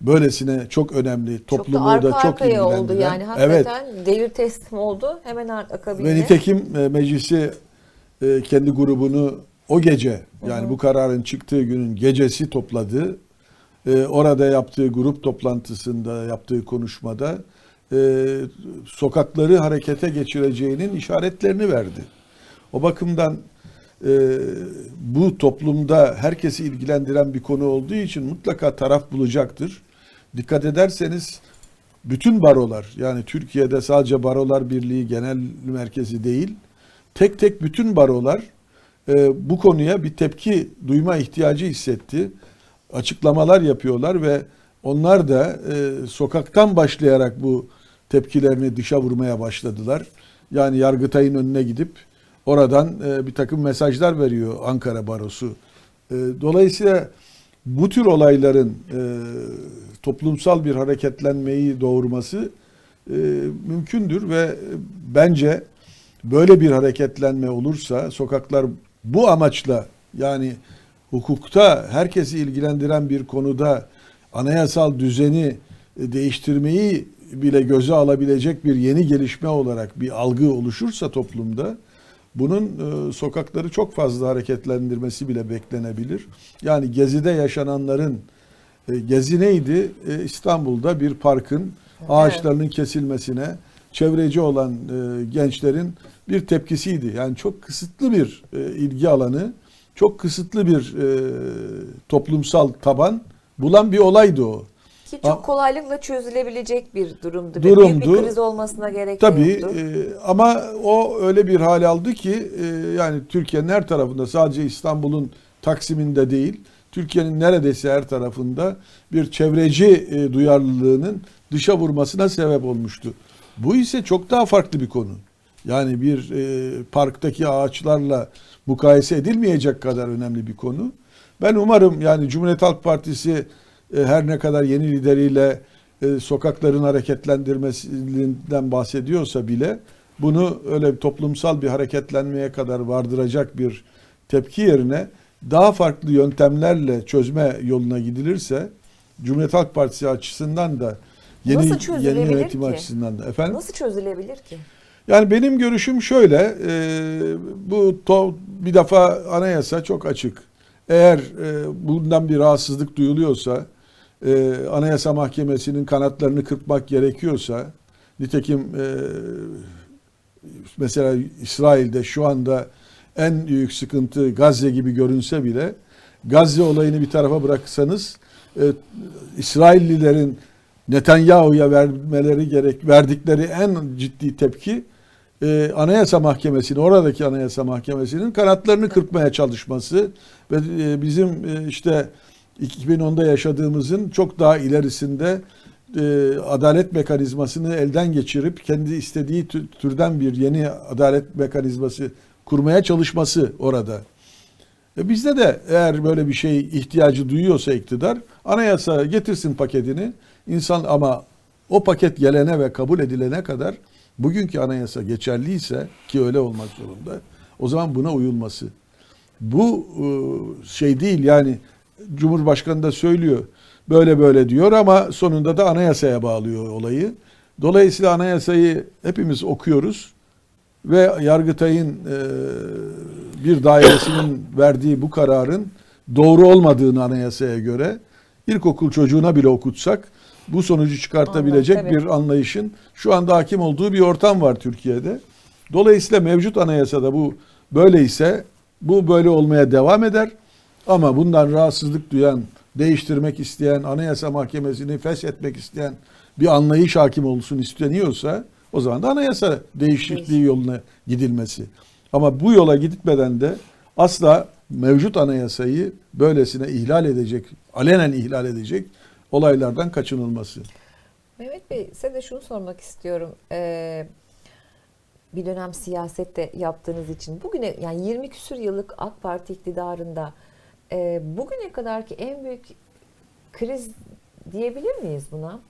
Böylesine çok önemli, toplumu çok da da, arka çok arkaya oldu yani Evet. hakikaten devir teslim oldu hemen akabinde. Ve nitekim e, meclisi e, kendi grubunu o gece yani bu kararın çıktığı günün gecesi topladı. E, Orada yaptığı grup toplantısında yaptığı konuşmada e, sokakları harekete geçireceğinin işaretlerini verdi. O bakımdan e, bu toplumda herkesi ilgilendiren bir konu olduğu için mutlaka taraf bulacaktır. Dikkat ederseniz bütün barolar yani Türkiye'de sadece Barolar Birliği Genel Merkezi değil tek tek bütün barolar e, bu konuya bir tepki duyma ihtiyacı hissetti. Açıklamalar yapıyorlar ve onlar da e, sokaktan başlayarak bu tepkilerini dışa vurmaya başladılar. Yani Yargıtay'ın önüne gidip oradan e, bir takım mesajlar veriyor Ankara Barosu. E, dolayısıyla bu tür olayların e, toplumsal bir hareketlenmeyi doğurması e, mümkündür ve bence böyle bir hareketlenme olursa sokaklar bu amaçla yani hukukta herkesi ilgilendiren bir konuda anayasal düzeni e, değiştirmeyi bile göze alabilecek bir yeni gelişme olarak bir algı oluşursa toplumda bunun e, sokakları çok fazla hareketlendirmesi bile beklenebilir. Yani Gezi'de yaşananların e, Gezi neydi? İstanbul'da bir parkın ağaçlarının kesilmesine çevreci olan gençlerin bir tepkisiydi. Yani çok kısıtlı bir ilgi alanı, çok kısıtlı bir e, toplumsal taban bulan bir olaydı o. Ki çok A- kolaylıkla çözülebilecek bir durumdu. Durumdu. Büyük bir kriz olmasına gerek Tabii yoktu. e, ama o öyle bir hal aldı ki e, yani Türkiye'nin her tarafında sadece İstanbul'un Taksim'inde değil Türkiye'nin neredeyse her tarafında bir çevreci e, duyarlılığının dışa vurmasına sebep olmuştu. Bu ise çok daha farklı bir konu. Yani bir e, parktaki ağaçlarla mukayese edilmeyecek kadar önemli bir konu. Ben umarım yani Cumhuriyet Halk Partisi e, her ne kadar yeni lideriyle e, sokakların hareketlendirmesinden bahsediyorsa bile bunu öyle bir toplumsal bir hareketlenmeye kadar vardıracak bir tepki yerine daha farklı yöntemlerle çözme yoluna gidilirse Cumhuriyet Halk Partisi açısından da yeni, yeni yönetim ki? açısından da efendim. Nasıl çözülebilir ki? Yani benim görüşüm şöyle, e, bu to, bir defa anayasa çok açık. Eğer e, bundan bir rahatsızlık duyuluyorsa, e, Anayasa Mahkemesi'nin kanatlarını kırpmak gerekiyorsa, nitekim e, mesela İsrail'de şu anda en büyük sıkıntı Gazze gibi görünse bile, Gazze olayını bir tarafa bıraksanız, e, İsraillilerin Netanyahu'ya vermeleri gerek verdikleri en ciddi tepki e, Anayasa Mahkemesi'nin oradaki Anayasa Mahkemesi'nin kanatlarını kırpmaya çalışması ve e, bizim e, işte 2010'da yaşadığımızın çok daha ilerisinde e, adalet mekanizmasını elden geçirip kendi istediği tü- türden bir yeni adalet mekanizması kurmaya çalışması orada. E bizde de eğer böyle bir şey ihtiyacı duyuyorsa iktidar anayasa getirsin paketini. İnsan ama o paket gelene ve kabul edilene kadar bugünkü anayasa geçerliyse ki öyle olmak zorunda o zaman buna uyulması. Bu e, şey değil yani Cumhurbaşkanı da söylüyor böyle böyle diyor ama sonunda da anayasaya bağlıyor olayı. Dolayısıyla anayasayı hepimiz okuyoruz ve Yargıtay'ın e, bir dairesinin verdiği bu kararın doğru olmadığını anayasaya göre ilkokul çocuğuna bile okutsak bu sonucu çıkartabilecek Anladım, evet. bir anlayışın şu anda hakim olduğu bir ortam var Türkiye'de. Dolayısıyla mevcut anayasada bu böyleyse bu böyle olmaya devam eder. Ama bundan rahatsızlık duyan, değiştirmek isteyen, anayasa mahkemesini feshetmek isteyen bir anlayış hakim olsun isteniyorsa o zaman da anayasa değişikliği yoluna gidilmesi. Ama bu yola gitmeden de asla mevcut anayasayı böylesine ihlal edecek, alenen ihlal edecek olaylardan kaçınılması. Mehmet Bey size de şunu sormak istiyorum. Ee, bir dönem siyasette yaptığınız için bugüne yani 20 küsür yıllık AK Parti iktidarında e, bugüne kadarki en büyük kriz diyebilir miyiz buna?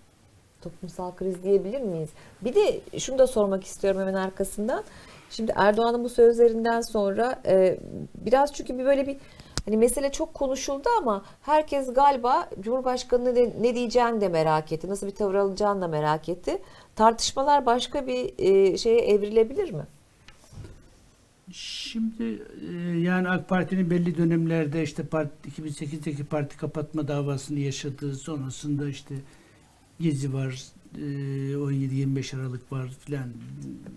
Toplumsal kriz diyebilir miyiz? Bir de şunu da sormak istiyorum hemen arkasından. Şimdi Erdoğan'ın bu sözlerinden sonra e, biraz çünkü bir böyle bir hani mesele çok konuşuldu ama herkes galiba Cumhurbaşkanı ne, ne diyeceğini de merak etti. Nasıl bir tavır alacağını da merak etti. Tartışmalar başka bir e, şeye evrilebilir mi? Şimdi e, yani AK Parti'nin belli dönemlerde işte parti, 2008'deki parti kapatma davasını yaşadığı sonrasında işte Gezi var, e, 17-25 Aralık var filan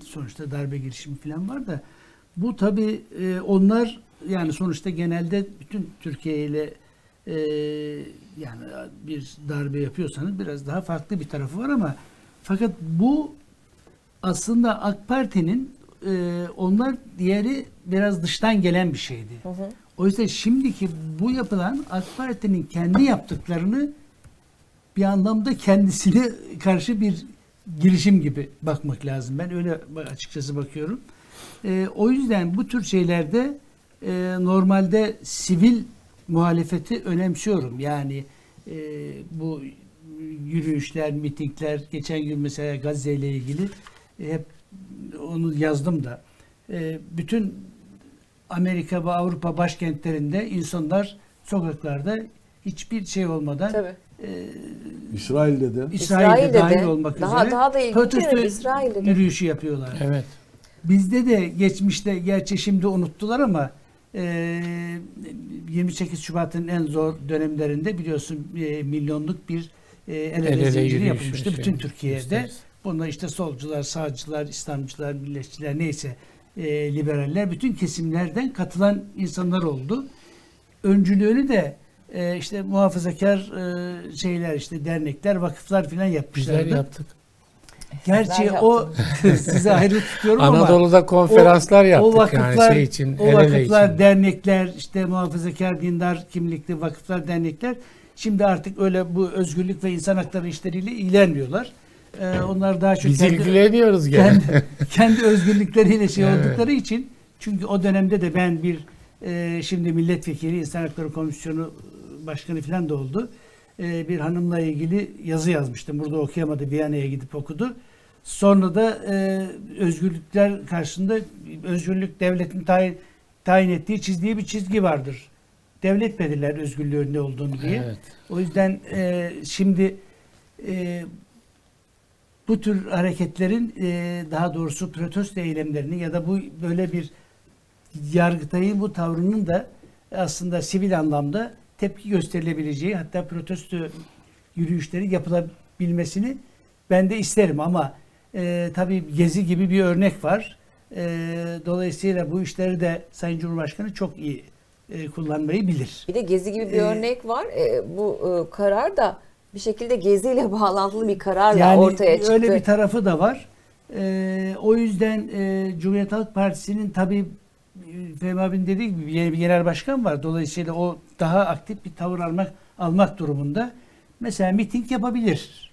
sonuçta darbe girişimi filan var da bu tabi onlar yani sonuçta genelde bütün Türkiye ile e, yani bir darbe yapıyorsanız biraz daha farklı bir tarafı var ama fakat bu aslında AK Parti'nin e, onlar diğeri biraz dıştan gelen bir şeydi. Hı hı. O yüzden şimdiki bu yapılan AK Parti'nin kendi yaptıklarını bir anlamda kendisine karşı bir girişim gibi bakmak lazım. Ben öyle açıkçası bakıyorum. E, o yüzden bu tür şeylerde e, normalde sivil muhalefeti önemsiyorum. Yani e, bu yürüyüşler, mitingler, geçen gün mesela Gazze ile ilgili e, hep onu yazdım da e, bütün Amerika ve Avrupa başkentlerinde insanlar sokaklarda hiçbir şey olmadan Tabii. e, İsrail'de de İsrail'de, İsrail'de dahil de, olmak daha- üzere daha da ilginç, protesto İsrail'de de. yürüyüşü yapıyorlar. Evet. Bizde de geçmişte gerçi şimdi unuttular ama e, 28 Şubat'ın en zor dönemlerinde biliyorsun e, milyonluk bir e, el ele El ele zinciri yapılmıştı şey, bütün Türkiye'de. Bunda işte solcular, sağcılar, İslamcılar, milliyetçiler neyse e, liberaller bütün kesimlerden katılan insanlar oldu. Öncülüğünü de e, işte muhafazakar e, şeyler işte dernekler, vakıflar filan yapmışlardı. Bizler yaptık. Gerçi o [LAUGHS] size ayrı tutuyorum ama Anadolu'da konferanslar o yaptık vakıflar, yani şey için, o vakıflar, için. dernekler, işte muhafazakar dindar kimlikli vakıflar, dernekler şimdi artık öyle bu özgürlük ve insan hakları işleriyle ilgilenmiyorlar. Ee, onlar daha çok Biz kendi, ilgileniyoruz gene. kendi, [LAUGHS] kendi özgürlükleriyle şey Evet. oldukları için çünkü o dönemde de ben bir e, şimdi milletvekili, insan hakları komisyonu başkanı falan da oldu. E, bir hanımla ilgili yazı yazmıştım. Burada okuyamadı. Viyana'ya gidip okudu. Sonra da e, özgürlükler karşısında özgürlük devletin tayin, tayin ettiği, çizdiği bir çizgi vardır. Devlet belirler özgürlüğün ne olduğunu diye. Evet. O yüzden e, şimdi e, bu tür hareketlerin e, daha doğrusu protesto eylemlerinin ya da bu böyle bir yargıtayın bu tavrının da aslında sivil anlamda tepki gösterilebileceği hatta protesto yürüyüşleri yapılabilmesini ben de isterim ama e, tabii Gezi gibi bir örnek var. E, dolayısıyla bu işleri de Sayın Cumhurbaşkanı çok iyi e, kullanmayı bilir. Bir de Gezi gibi bir Ee, örnek var. E, bu e, karar da bir şekilde Gezi ile [LAUGHS] bağlantılı bir kararla ortaya çıktı. öyle bir tarafı da var. Ee, o yüzden e, Cumhuriyet Halk Partisi'nin tabii e, Fehmi abinin dediği gibi yeni bir genel başkan var. Dolayısıyla o daha aktif bir tavır almak almak durumunda. Mesela miting yapabilir.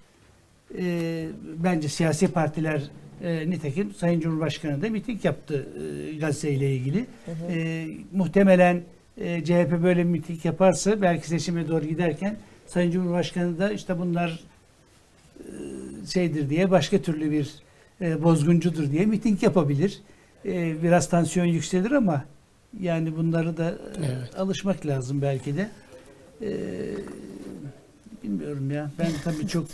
Ee, bence siyasi partiler e, nitekim Sayın Cumhurbaşkanı da miting yaptı e, Gazze ile ilgili. Ee, muhtemelen e, CHP böyle bir miting yaparsa belki seçime doğru giderken Sayın Cumhurbaşkanı da işte bunlar e, şeydir diye başka türlü bir e, bozguncudur diye miting yapabilir. E, biraz tansiyon yükselir ama yani bunları da e, Evet. alışmak lazım belki de. E, bilmiyorum ya. Ben tabii çok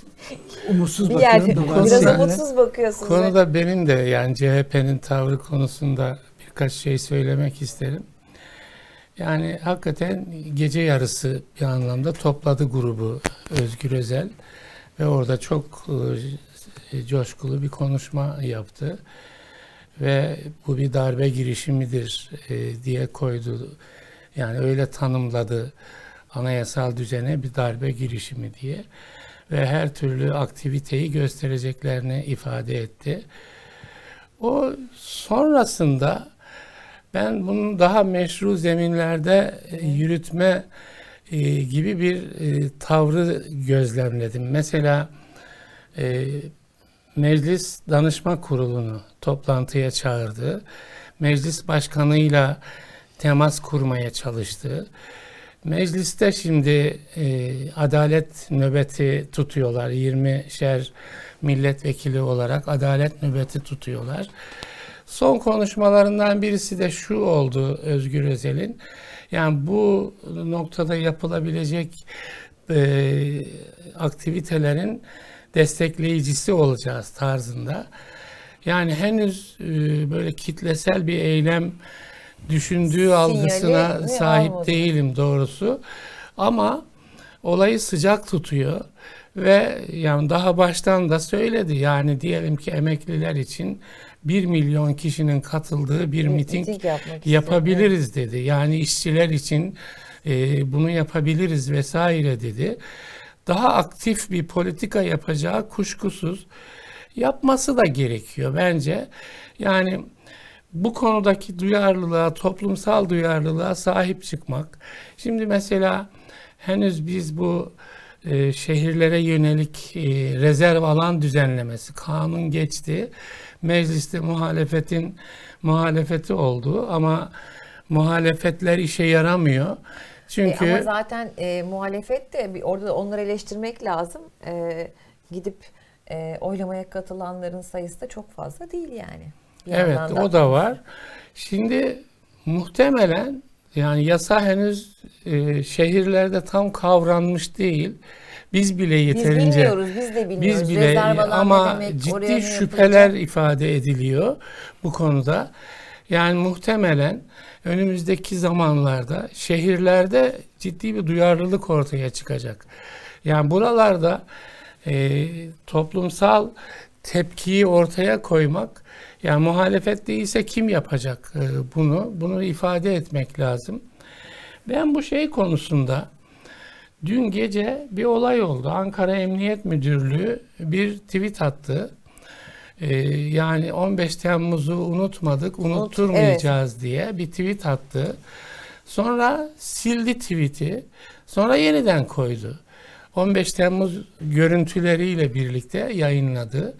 umutsuz bakıyorum yer, da biraz umutsuz bakıyorsunuz. Konuda benim de yani CHP'nin tavrı konusunda birkaç şey söylemek isterim. Yani hakikaten gece yarısı bir anlamda topladı grubu Özgür Özel ve orada çok e, coşkulu bir konuşma yaptı ve bu bir darbe girişimidir e, diye koydu. Yani öyle tanımladı anayasal düzene bir darbe girişimi diye ve her türlü aktiviteyi göstereceklerini ifade etti. O sonrasında ben bunun daha meşru zeminlerde e, yürütme e, gibi bir e, tavrı gözlemledim. Mesela Meclis Danışma Kurulu'nu toplantıya çağırdı. Meclis Başkanı'yla temas kurmaya çalıştı. Mecliste şimdi e, adalet nöbeti tutuyorlar. 20 şer milletvekili olarak adalet nöbeti tutuyorlar. Son konuşmalarından birisi de şu oldu Özgür Özel'in. Yani bu noktada yapılabilecek e, aktivitelerin destekleyicisi olacağız tarzında. Yani henüz e, böyle kitlesel bir eylem düşündüğü Sinyali algısına sahip almadı? değilim doğrusu. Ama olayı sıcak tutuyor ve yani daha baştan da söyledi. Yani diyelim ki emekliler için 1 milyon kişinin katıldığı bir miting istedi. yapabiliriz dedi. Yani işçiler için e, bunu yapabiliriz vesaire dedi. Daha aktif bir politika yapacağı kuşkusuz yapması da gerekiyor bence. Yani bu konudaki duyarlılığa, toplumsal duyarlılığa sahip çıkmak. Şimdi mesela henüz biz bu e, şehirlere yönelik e, rezerv alan düzenlemesi kanun geçti. Mecliste muhalefetin muhalefeti oldu ama muhalefetler işe yaramıyor. Çünkü E, ama zaten e, muhalefet de bir, orada da onları eleştirmek lazım. E, gidip e, oylamaya katılanların sayısı da çok fazla değil yani. Bir Evet o da var. Şimdi muhtemelen yani yasa henüz e, şehirlerde tam kavranmış değil. Biz bile Biz yeterince bilmiyoruz, biz de bilmiyoruz. biz bile ama demek, ciddi şüpheler yapılacak? ifade ediliyor bu konuda. Yani muhtemelen önümüzdeki zamanlarda şehirlerde ciddi bir duyarlılık ortaya çıkacak. Yani buralarda e, toplumsal tepkiyi ortaya koymak, yani muhalefet değilse kim yapacak e, bunu? Bunu ifade etmek lazım. Ben bu şey konusunda dün gece bir olay oldu. Ankara Emniyet Müdürlüğü bir tweet attı. Ee, yani 15 Temmuz'u unutmadık, unutturmayacağız diye bir tweet attı. Sonra sildi tweet'i. Sonra yeniden koydu. 15 Temmuz görüntüleriyle birlikte yayınladı.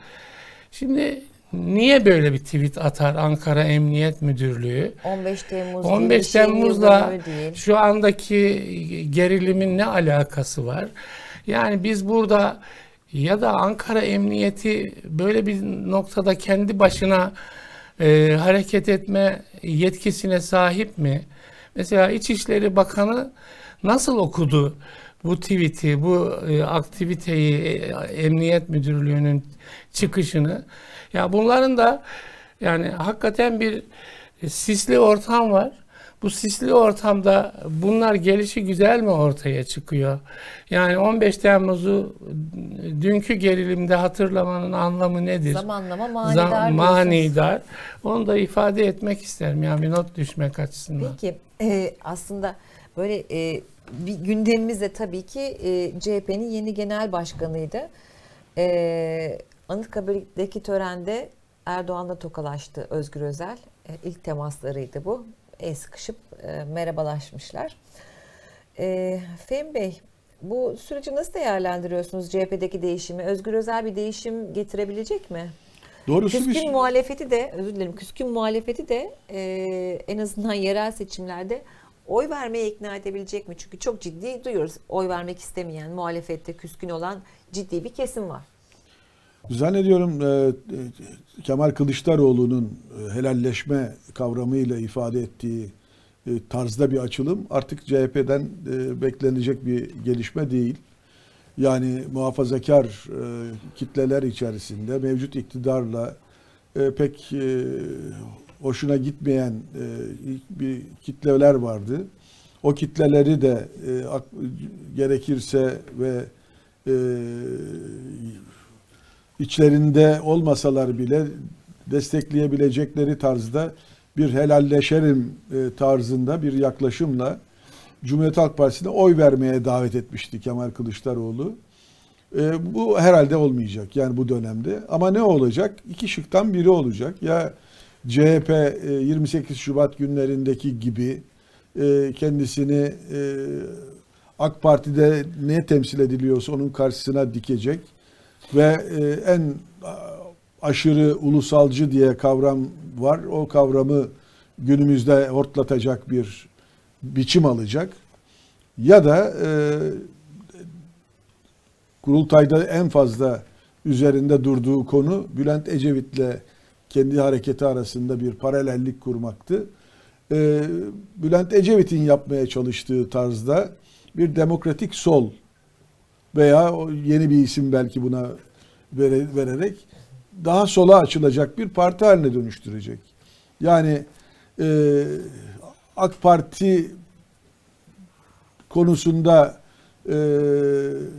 Şimdi niye böyle bir tweet atar Ankara Emniyet Müdürlüğü? 15 Temmuz 15 değil, şeyin Temmuz'la değil. şu andaki gerilimin ne alakası var? Yani biz burada ya da Ankara Emniyeti böyle bir noktada kendi başına e, hareket etme yetkisine sahip mi? Mesela İçişleri Bakanı nasıl okudu bu tweet'i, bu e, aktiviteyi, e, Emniyet Müdürlüğü'nün çıkışını? Ya bunların da yani hakikaten bir sisli ortam var. Bu sisli ortamda bunlar gelişi güzel mi ortaya çıkıyor? Yani 15 Temmuz'u dünkü gerilimde hatırlamanın anlamı nedir? Zamanlama Zam- manidar diyorsunuz. manidar. Onu da ifade etmek isterim. Yani bir not düşmek açısından. Peki e, aslında böyle e, bir gündemimizde tabii ki e, CHP'nin yeni genel başkanıydı. E, Anıtkabir'deki törende Erdoğan'la tokalaştı Özgür Özel. E, ilk temaslarıydı bu. El sıkışıp e, merhabalaşmışlar. E, Fehmi Bey bu süreci nasıl değerlendiriyorsunuz CHP'deki değişimi? Özgür Özel bir değişim getirebilecek mi? Doğrusu Küskün biz muhalefeti de özür dilerim küskün muhalefeti de e, en azından yerel seçimlerde oy vermeye ikna edebilecek mi? Çünkü çok ciddi duyuyoruz oy vermek istemeyen muhalefette küskün olan ciddi bir kesim var. Zannediyorum e, e, Kemal Kılıçdaroğlu'nun e, helalleşme kavramıyla ifade ettiği e, tarzda bir açılım artık CHP'den e, beklenecek bir gelişme değil. Yani muhafazakar e, kitleler içerisinde mevcut iktidarla e, pek e, hoşuna gitmeyen e, bir kitleler vardı. O kitleleri de e, gerekirse ve e, içlerinde olmasalar bile destekleyebilecekleri tarzda bir helalleşerim e, tarzında bir yaklaşımla Cumhuriyet Halk Partisi'ne oy vermeye davet etmişti Kemal Kılıçdaroğlu. E, bu herhalde olmayacak yani bu dönemde. Ama ne olacak? İki şıktan biri olacak. Ya CHP e, 28 Şubat günlerindeki gibi e, kendisini e, AK Parti'de ne temsil ediliyorsa onun karşısına dikecek ve e, en aşırı ulusalcı diye kavram var. O kavramı günümüzde hortlatacak bir biçim alacak. Ya da e, kurultayda en fazla üzerinde durduğu konu Bülent Ecevit'le kendi hareketi arasında bir paralellik kurmaktı. Ee, Bülent Ecevit'in yapmaya çalıştığı tarzda bir demokratik sol veya yeni bir isim belki buna vere- vererek daha sola açılacak bir parti haline dönüştürecek. Yani e, AK Parti konusunda e,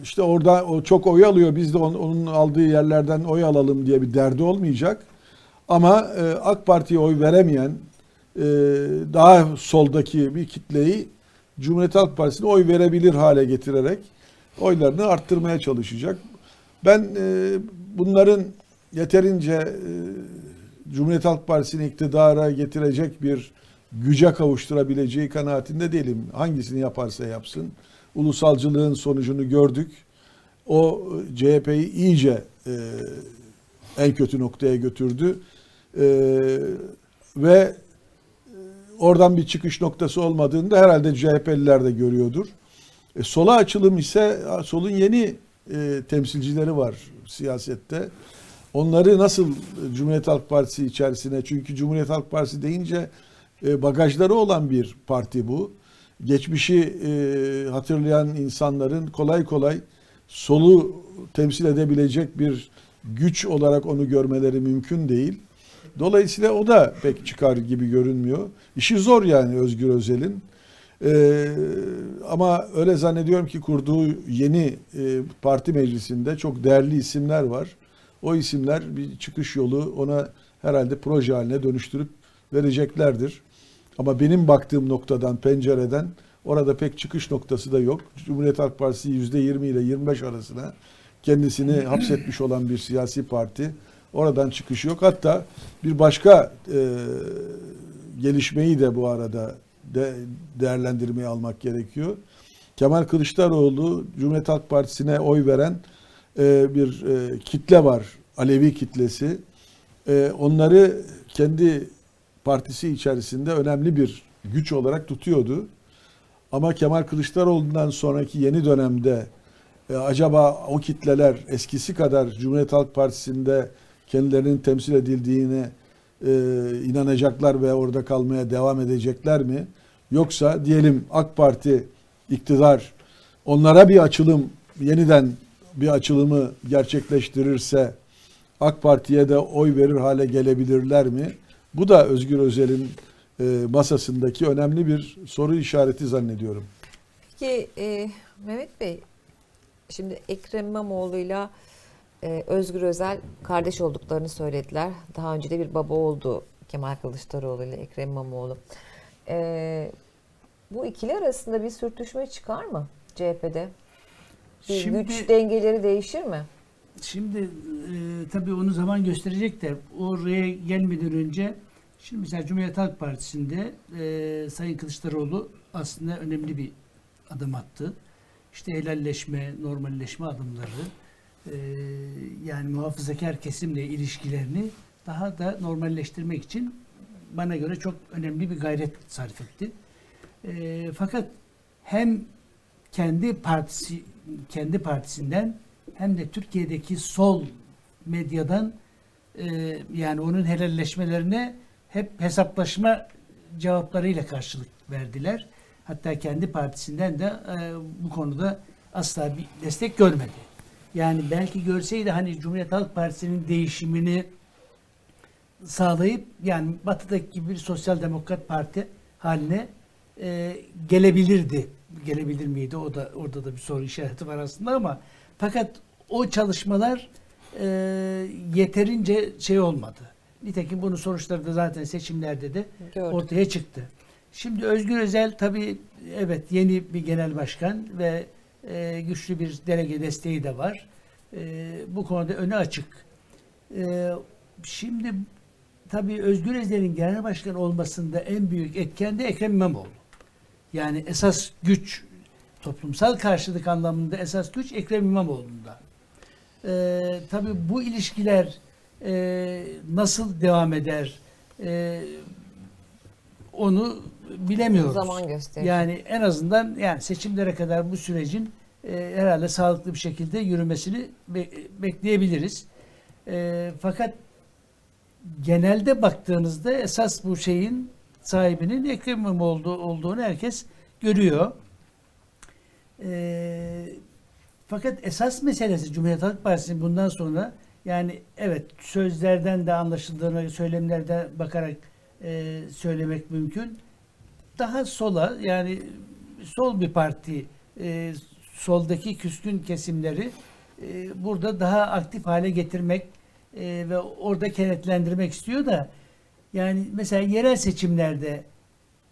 işte orada o çok oy alıyor biz de on- onun aldığı yerlerden oy alalım diye bir derdi olmayacak. Ama e, AK Parti'ye oy veremeyen e, daha soldaki bir kitleyi Cumhuriyet Halk Partisi'ne oy verebilir hale getirerek oylarını arttırmaya çalışacak. Ben e, bunların yeterince e, Cumhuriyet Halk Partisi'ni iktidara getirecek bir güce kavuşturabileceği kanaatinde değilim. Hangisini yaparsa yapsın. Ulusalcılığın sonucunu gördük. O e, CHP'yi iyice e, en kötü noktaya götürdü. E, ve e, oradan bir çıkış noktası olmadığını da herhalde CHP'liler de görüyordur. E, sola açılım ise solun yeni e, temsilcileri var siyasette. Onları nasıl Cumhuriyet Halk Partisi içerisine çünkü Cumhuriyet Halk Partisi deyince e, bagajları olan bir parti bu. Geçmişi e, hatırlayan insanların kolay kolay solu temsil edebilecek bir güç olarak onu görmeleri mümkün değil. Dolayısıyla o da pek çıkar gibi görünmüyor. İşi zor yani Özgür Özel'in. Ee, ama öyle zannediyorum ki kurduğu yeni e, parti meclisinde çok değerli isimler var. O isimler bir çıkış yolu ona herhalde proje haline dönüştürüp vereceklerdir. Ama benim baktığım noktadan, pencereden orada pek çıkış noktası da yok. Cumhuriyet Halk Partisi %20 ile 25 arasına kendisini [CLEARS THROAT] hapsetmiş olan bir siyasi parti. Oradan çıkış yok. Hatta bir başka e, gelişmeyi de bu arada de, değerlendirmeye almak gerekiyor. Kemal Kılıçdaroğlu Cumhuriyet Halk Partisi'ne oy veren e, bir e, kitle var. Alevi kitlesi. E, onları kendi partisi içerisinde önemli bir güç olarak tutuyordu. Ama Kemal Kılıçdaroğlu'ndan sonraki yeni dönemde e, acaba o kitleler eskisi kadar Cumhuriyet Halk Partisi'nde kendilerinin temsil edildiğine e, inanacaklar ve orada kalmaya devam edecekler mi? Yoksa diyelim AK Parti iktidar onlara bir açılım yeniden bir açılımı gerçekleştirirse AK Parti'ye de oy verir hale gelebilirler mi? Bu da Özgür Özel'in e, masasındaki önemli bir soru işareti zannediyorum. Peki e, Mehmet Bey, şimdi Ekrem İmamoğlu'yla e, Özgür Özel kardeş olduklarını söylediler. Daha önce de bir baba oldu Kemal Kılıçdaroğlu ile Ekrem İmamoğlu. E, bu ikili arasında bir sürtüşme çıkar mı CHP'de? Bir Şimdi- güç dengeleri değişir mi? Şimdi e, tabii onu zaman gösterecek de oraya gelmeden önce şimdi mesela Cumhuriyet Halk Partisi'nde e, Sayın Kılıçdaroğlu aslında önemli bir adım attı. İşte helalleşme, normalleşme adımları e, yani muhafazakar kesimle ilişkilerini daha da normalleştirmek için bana göre çok önemli bir gayret sarf etti. E, fakat hem kendi partisi kendi partisinden hem de Türkiye'deki sol medyadan e, yani onun helalleşmelerine hep hesaplaşma cevaplarıyla karşılık verdiler. Hatta kendi partisinden de e, bu konuda asla bir destek görmedi. Yani belki görseydi hani Cumhuriyet Halk Partisi'nin değişimini sağlayıp yani Batı'daki gibi bir sosyal demokrat parti haline e, gelebilirdi. Gelebilir miydi? O da orada da bir soru işareti var aslında ama fakat o çalışmalar e, yeterince şey olmadı. Nitekim bunun sonuçları da zaten seçimlerde de Gördük. ortaya çıktı. Şimdi Özgür Özel tabii evet yeni bir genel başkan ve e, güçlü bir delege desteği de var. E, bu konuda önü açık. E, şimdi tabii Özgür Özel'in genel başkan olmasında en büyük etken de Ekrem İmamoğlu. Yani esas güç toplumsal karşılık anlamında esas güç Ekrem İmamoğlu'nda. Ee, tabii bu ilişkiler e, nasıl devam eder e, onu bilemiyoruz. Zaman gösterecek. Yani en azından yani seçimlere kadar bu sürecin e, herhalde sağlıklı bir şekilde yürümesini be- bekleyebiliriz. E, fakat genelde baktığınızda esas bu şeyin sahibinin Ekrem İmamoğlu olduğunu herkes görüyor. E, fakat esas meselesi Cumhuriyet Halk Partisi'nin bundan sonra yani evet sözlerden de anlaşıldığına söylemlerden bakarak e, söylemek mümkün. Daha sola yani sol bir parti e, soldaki küskün kesimleri e, burada daha aktif hale getirmek e, ve orada kenetlendirmek istiyor da yani mesela yerel seçimlerde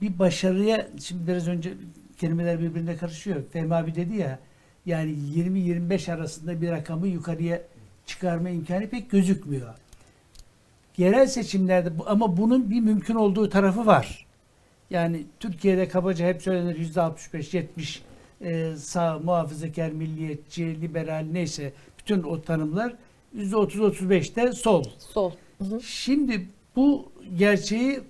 bir başarıya şimdi biraz önce kelimeler birbirine karışıyor. Fehmi abi dedi ya yani 20-25 arasında bir rakamı yukarıya çıkarma imkanı pek gözükmüyor. Yerel seçimlerde ama bunun bir mümkün olduğu tarafı var. Yani Türkiye'de kabaca hep söylenir yüzde 65-70 e, sağ, muhafazakar, milliyetçi, liberal neyse bütün o tanımlar yüzde 30-35'te sol. Sol. Hı hı. Şimdi bu gerçeği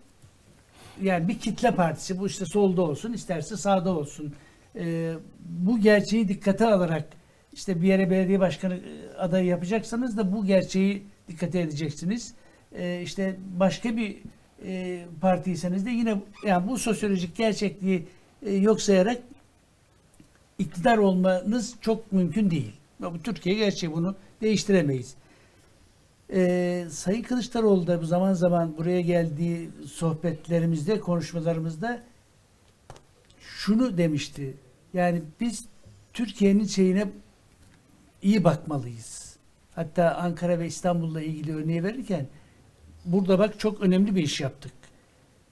yani bir kitle partisi bu işte solda olsun isterse sağda olsun e, bu gerçeği dikkate alarak işte bir yere belediye başkanı e, adayı yapacaksanız da bu gerçeği dikkate edeceksiniz. E, işte başka bir e, partiyseniz de yine yani bu sosyolojik gerçekliği e, yok sayarak iktidar olmanız çok mümkün değil. Bu Türkiye gerçeği bunu değiştiremeyiz. Ee, Sayın Kılıçdaroğlu da bu zaman zaman buraya geldiği sohbetlerimizde, konuşmalarımızda şunu demişti. Yani biz Türkiye'nin şeyine iyi bakmalıyız. Hatta Ankara ve İstanbul'la ilgili örneği verirken burada bak çok önemli bir iş yaptık.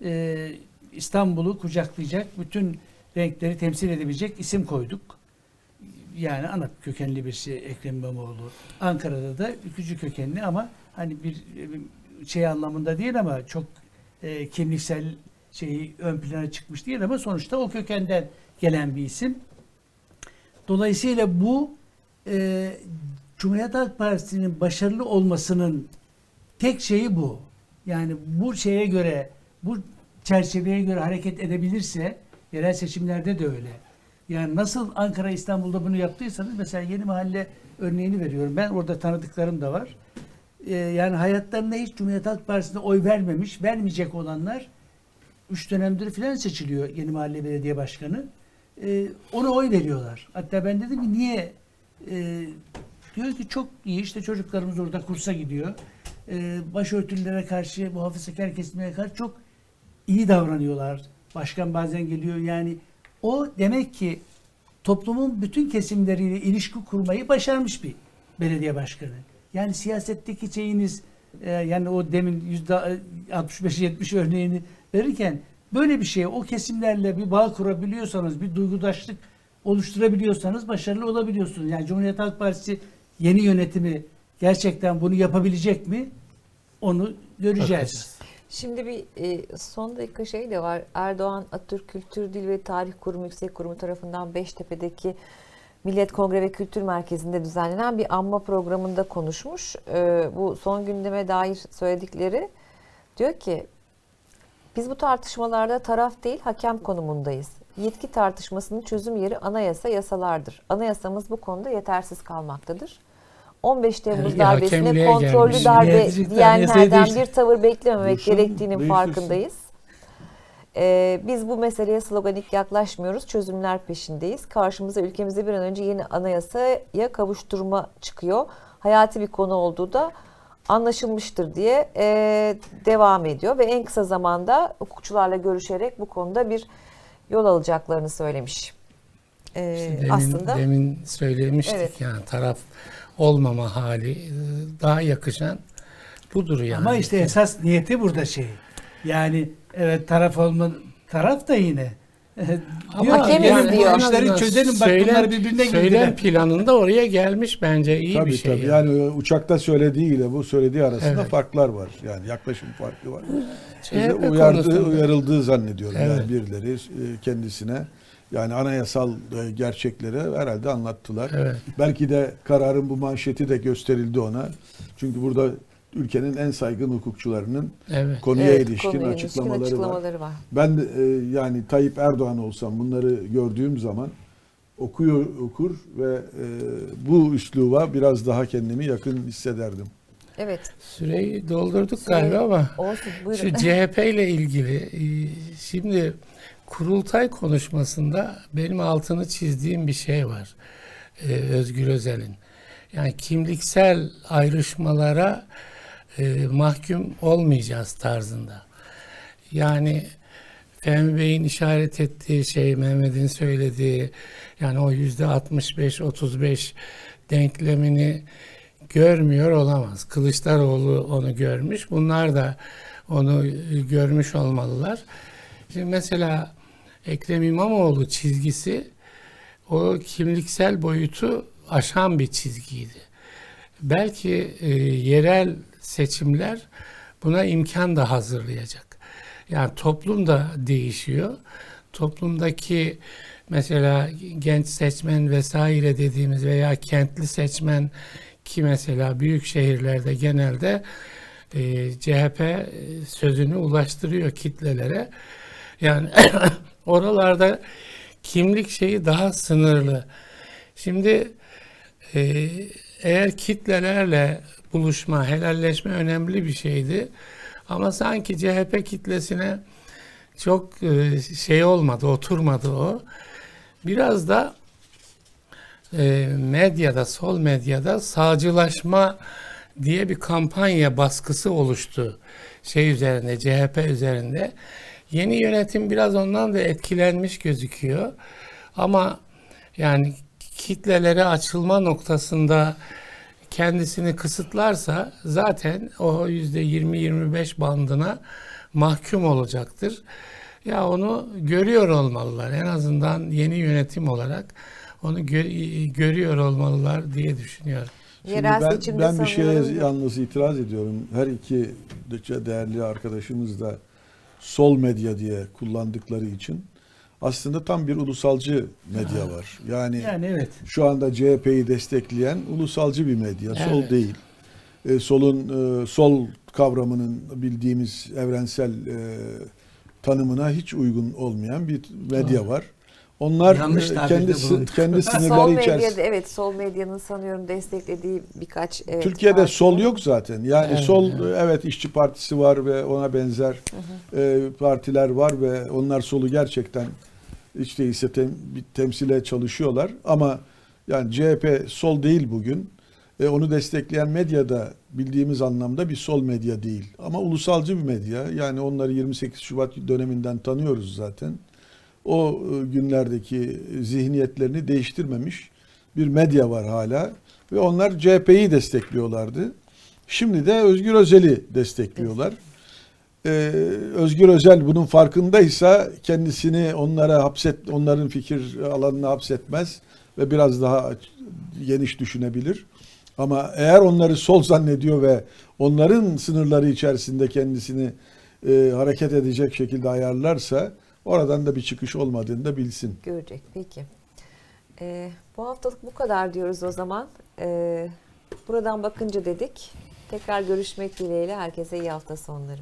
Ee, İstanbul'u kucaklayacak, bütün renkleri temsil edebilecek isim koyduk. Yani ANAP kökenli birisi Ekrem İmamoğlu. Ankara'da da ülkücü kökenli ama hani bir şey anlamında değil ama çok e, kimliksel şeyi ön plana çıkmış değil ama sonuçta o kökenden gelen bir isim. Dolayısıyla bu e, Cumhuriyet Halk Partisi'nin başarılı olmasının tek şeyi bu. Yani bu şeye göre, bu çerçeveye göre hareket edebilirse, yerel seçimlerde de öyle. Yani nasıl Ankara, İstanbul'da bunu yaptıysanız, mesela Yeni Mahalle örneğini veriyorum. Ben orada tanıdıklarım da var. Ee, yani hayatlarında hiç Cumhuriyet Halk Partisi'ne oy vermemiş, vermeyecek olanlar üç dönemdir filan seçiliyor Yeni Mahalle Belediye Başkanı. Ee, ona oy veriyorlar. Hatta ben dedim ki niye? Ee, diyor ki çok iyi işte çocuklarımız orada kursa gidiyor. Ee, başörtülere karşı, muhafazakar kesimlere karşı çok iyi davranıyorlar. Başkan bazen geliyor yani o demek ki toplumun bütün kesimleriyle ilişki kurmayı başarmış bir belediye başkanı. Yani siyasetteki şeyiniz e, yani o demin yüzde 65-70 örneğini verirken böyle bir şey o kesimlerle bir bağ kurabiliyorsanız bir duygudaşlık oluşturabiliyorsanız başarılı olabiliyorsunuz. Yani Cumhuriyet Halk Partisi yeni yönetimi gerçekten bunu yapabilecek mi? Onu göreceğiz. Bakacağız. Şimdi bir e, son dakika şey de var. Erdoğan Atatürk Kültür Dil ve Tarih Kurumu Yüksek Kurumu tarafından Beştepe'deki Millet Kongre ve Kültür Merkezi'nde düzenlenen bir anma programında konuşmuş. E, bu son gündeme dair söyledikleri diyor ki biz bu tartışmalarda taraf değil hakem konumundayız. Yetki tartışmasının çözüm yeri anayasa yasalardır. Anayasamız bu konuda yetersiz kalmaktadır. 15 Temmuz Bir darbesine kontrollü gelmiş. darbe diyenlerden bir tavır beklememek Değiştirsin, gerektiğinin değiştirsin. farkındayız. Ee, biz bu meseleye sloganik yaklaşmıyoruz, çözümler peşindeyiz. Karşımıza ülkemize bir an önce yeni anayasaya kavuşturma çıkıyor. Hayati bir konu olduğu da anlaşılmıştır diye e, devam ediyor ve en kısa zamanda hukukçularla görüşerek bu konuda bir yol alacaklarını söylemiş. Ee, İşte demin, aslında demin söylemiştik Evet. yani taraf olmama hali e, daha yakışan budur yani. Ama işte esas niyeti burada şey. Yani evet taraf olma taraf da yine. [LAUGHS] Ama Hakemiz yani diyor. en işleri çözelim bak söylem- bunlar birbirine Söylem girdiler. planında oraya gelmiş bence iyi tabii bir şey. tabii. yani. Yani. uçakta söylediği ile bu söylediği arasında Evet. farklar var. Yani yaklaşım farkı var. CHP Bize uyardığı, konusunda- uyarıldığı zannediyorum Evet. yani birileri e, kendisine. Yani anayasal e, gerçekleri herhalde anlattılar. Evet. Belki de kararın bu manşeti de gösterildi ona. Çünkü burada ülkenin en saygın hukukçularının Evet. konuya Evet, ilişkin konuya ilişkin açıklamaları, var. açıklamaları var. Ben de, e, yani Tayyip Erdoğan olsam bunları gördüğüm zaman okuyor okur ve e, bu üsluba biraz daha kendimi yakın hissederdim. Evet. Süreyi doldurduk Süreyi- galiba ama Olsun buyurun. şu CHP ile ilgili e, şimdi kurultay konuşmasında benim altını çizdiğim bir şey var. e, Özgür Özel'in. Yani kimliksel ayrışmalara e, mahkum olmayacağız tarzında. Yani Fehmi Bey'in işaret ettiği şey, Mehmet'in söylediği yani o yüzde 65-35 denklemini görmüyor olamaz. Kılıçdaroğlu onu görmüş. Bunlar da onu görmüş olmalılar. Şimdi mesela Ekrem İmamoğlu çizgisi o kimliksel boyutu aşan bir çizgiydi. Belki e, yerel seçimler buna imkan da hazırlayacak. Yani toplum da değişiyor. Toplumdaki mesela genç seçmen vesaire dediğimiz veya kentli seçmen ki mesela büyük şehirlerde genelde e, CHP sözünü ulaştırıyor kitlelere. Yani oralarda kimlik şeyi daha sınırlı. Şimdi e, eğer kitlelerle buluşma, helalleşme önemli bir şeydi. Ama sanki CHP kitlesine çok e, şey olmadı, oturmadı o. Biraz da e, medyada, sol medyada sağcılaşma diye bir kampanya baskısı oluştu. Şey üzerinde, CHP üzerinde. Yeni yönetim biraz ondan da etkilenmiş gözüküyor. Ama yani kitlelere açılma noktasında kendisini kısıtlarsa zaten o yüzde 20-25 bandına mahkum olacaktır. Ya onu görüyor olmalılar. En azından yeni yönetim olarak onu gö- görüyor olmalılar diye düşünüyorum. Şimdi Yerel ben, ben bir şeye yalnız itiraz ediyorum. Her iki değerli arkadaşımız da sol medya diye kullandıkları için aslında tam bir ulusalcı medya var. Yani, Yani evet. şu anda CHP'yi destekleyen ulusalcı bir medya, sol Evet. değil. E, solun e, sol kavramının bildiğimiz evrensel e, tanımına hiç uygun olmayan bir medya var. Onlar Yanlış e, tabirde kendi bulunduk. kendi [LAUGHS] sol sınırları medyada içerisinde evet sol medyanın sanıyorum desteklediği birkaç evet, Türkiye'de parti sol var. yok zaten. Yani Evet, sol evet. evet işçi partisi var ve ona benzer e, partiler var ve onlar solu gerçekten hiç değilse tem, bir temsile çalışıyorlar ama yani CHP sol değil bugün. E, onu destekleyen medyada bildiğimiz anlamda bir sol medya değil. Ama ulusalcı bir medya. Yani onları 28 Şubat döneminden tanıyoruz zaten. O e, günlerdeki zihniyetlerini değiştirmemiş bir medya var hala. Ve onlar CHP'yi destekliyorlardı. Şimdi de Özgür Özel'i destekliyorlar. Ee, Özgür Özel bunun farkındaysa kendisini onlara hapset, onların fikir alanına hapsetmez ve biraz daha geniş düşünebilir. Ama eğer onları sol zannediyor ve onların sınırları içerisinde kendisini e, hareket edecek şekilde ayarlarsa oradan da bir çıkış olmadığını da bilsin. Görecek peki. Ee, bu haftalık bu kadar diyoruz o zaman. Ee, buradan bakınca dedik. Tekrar görüşmek dileğiyle herkese iyi hafta sonları.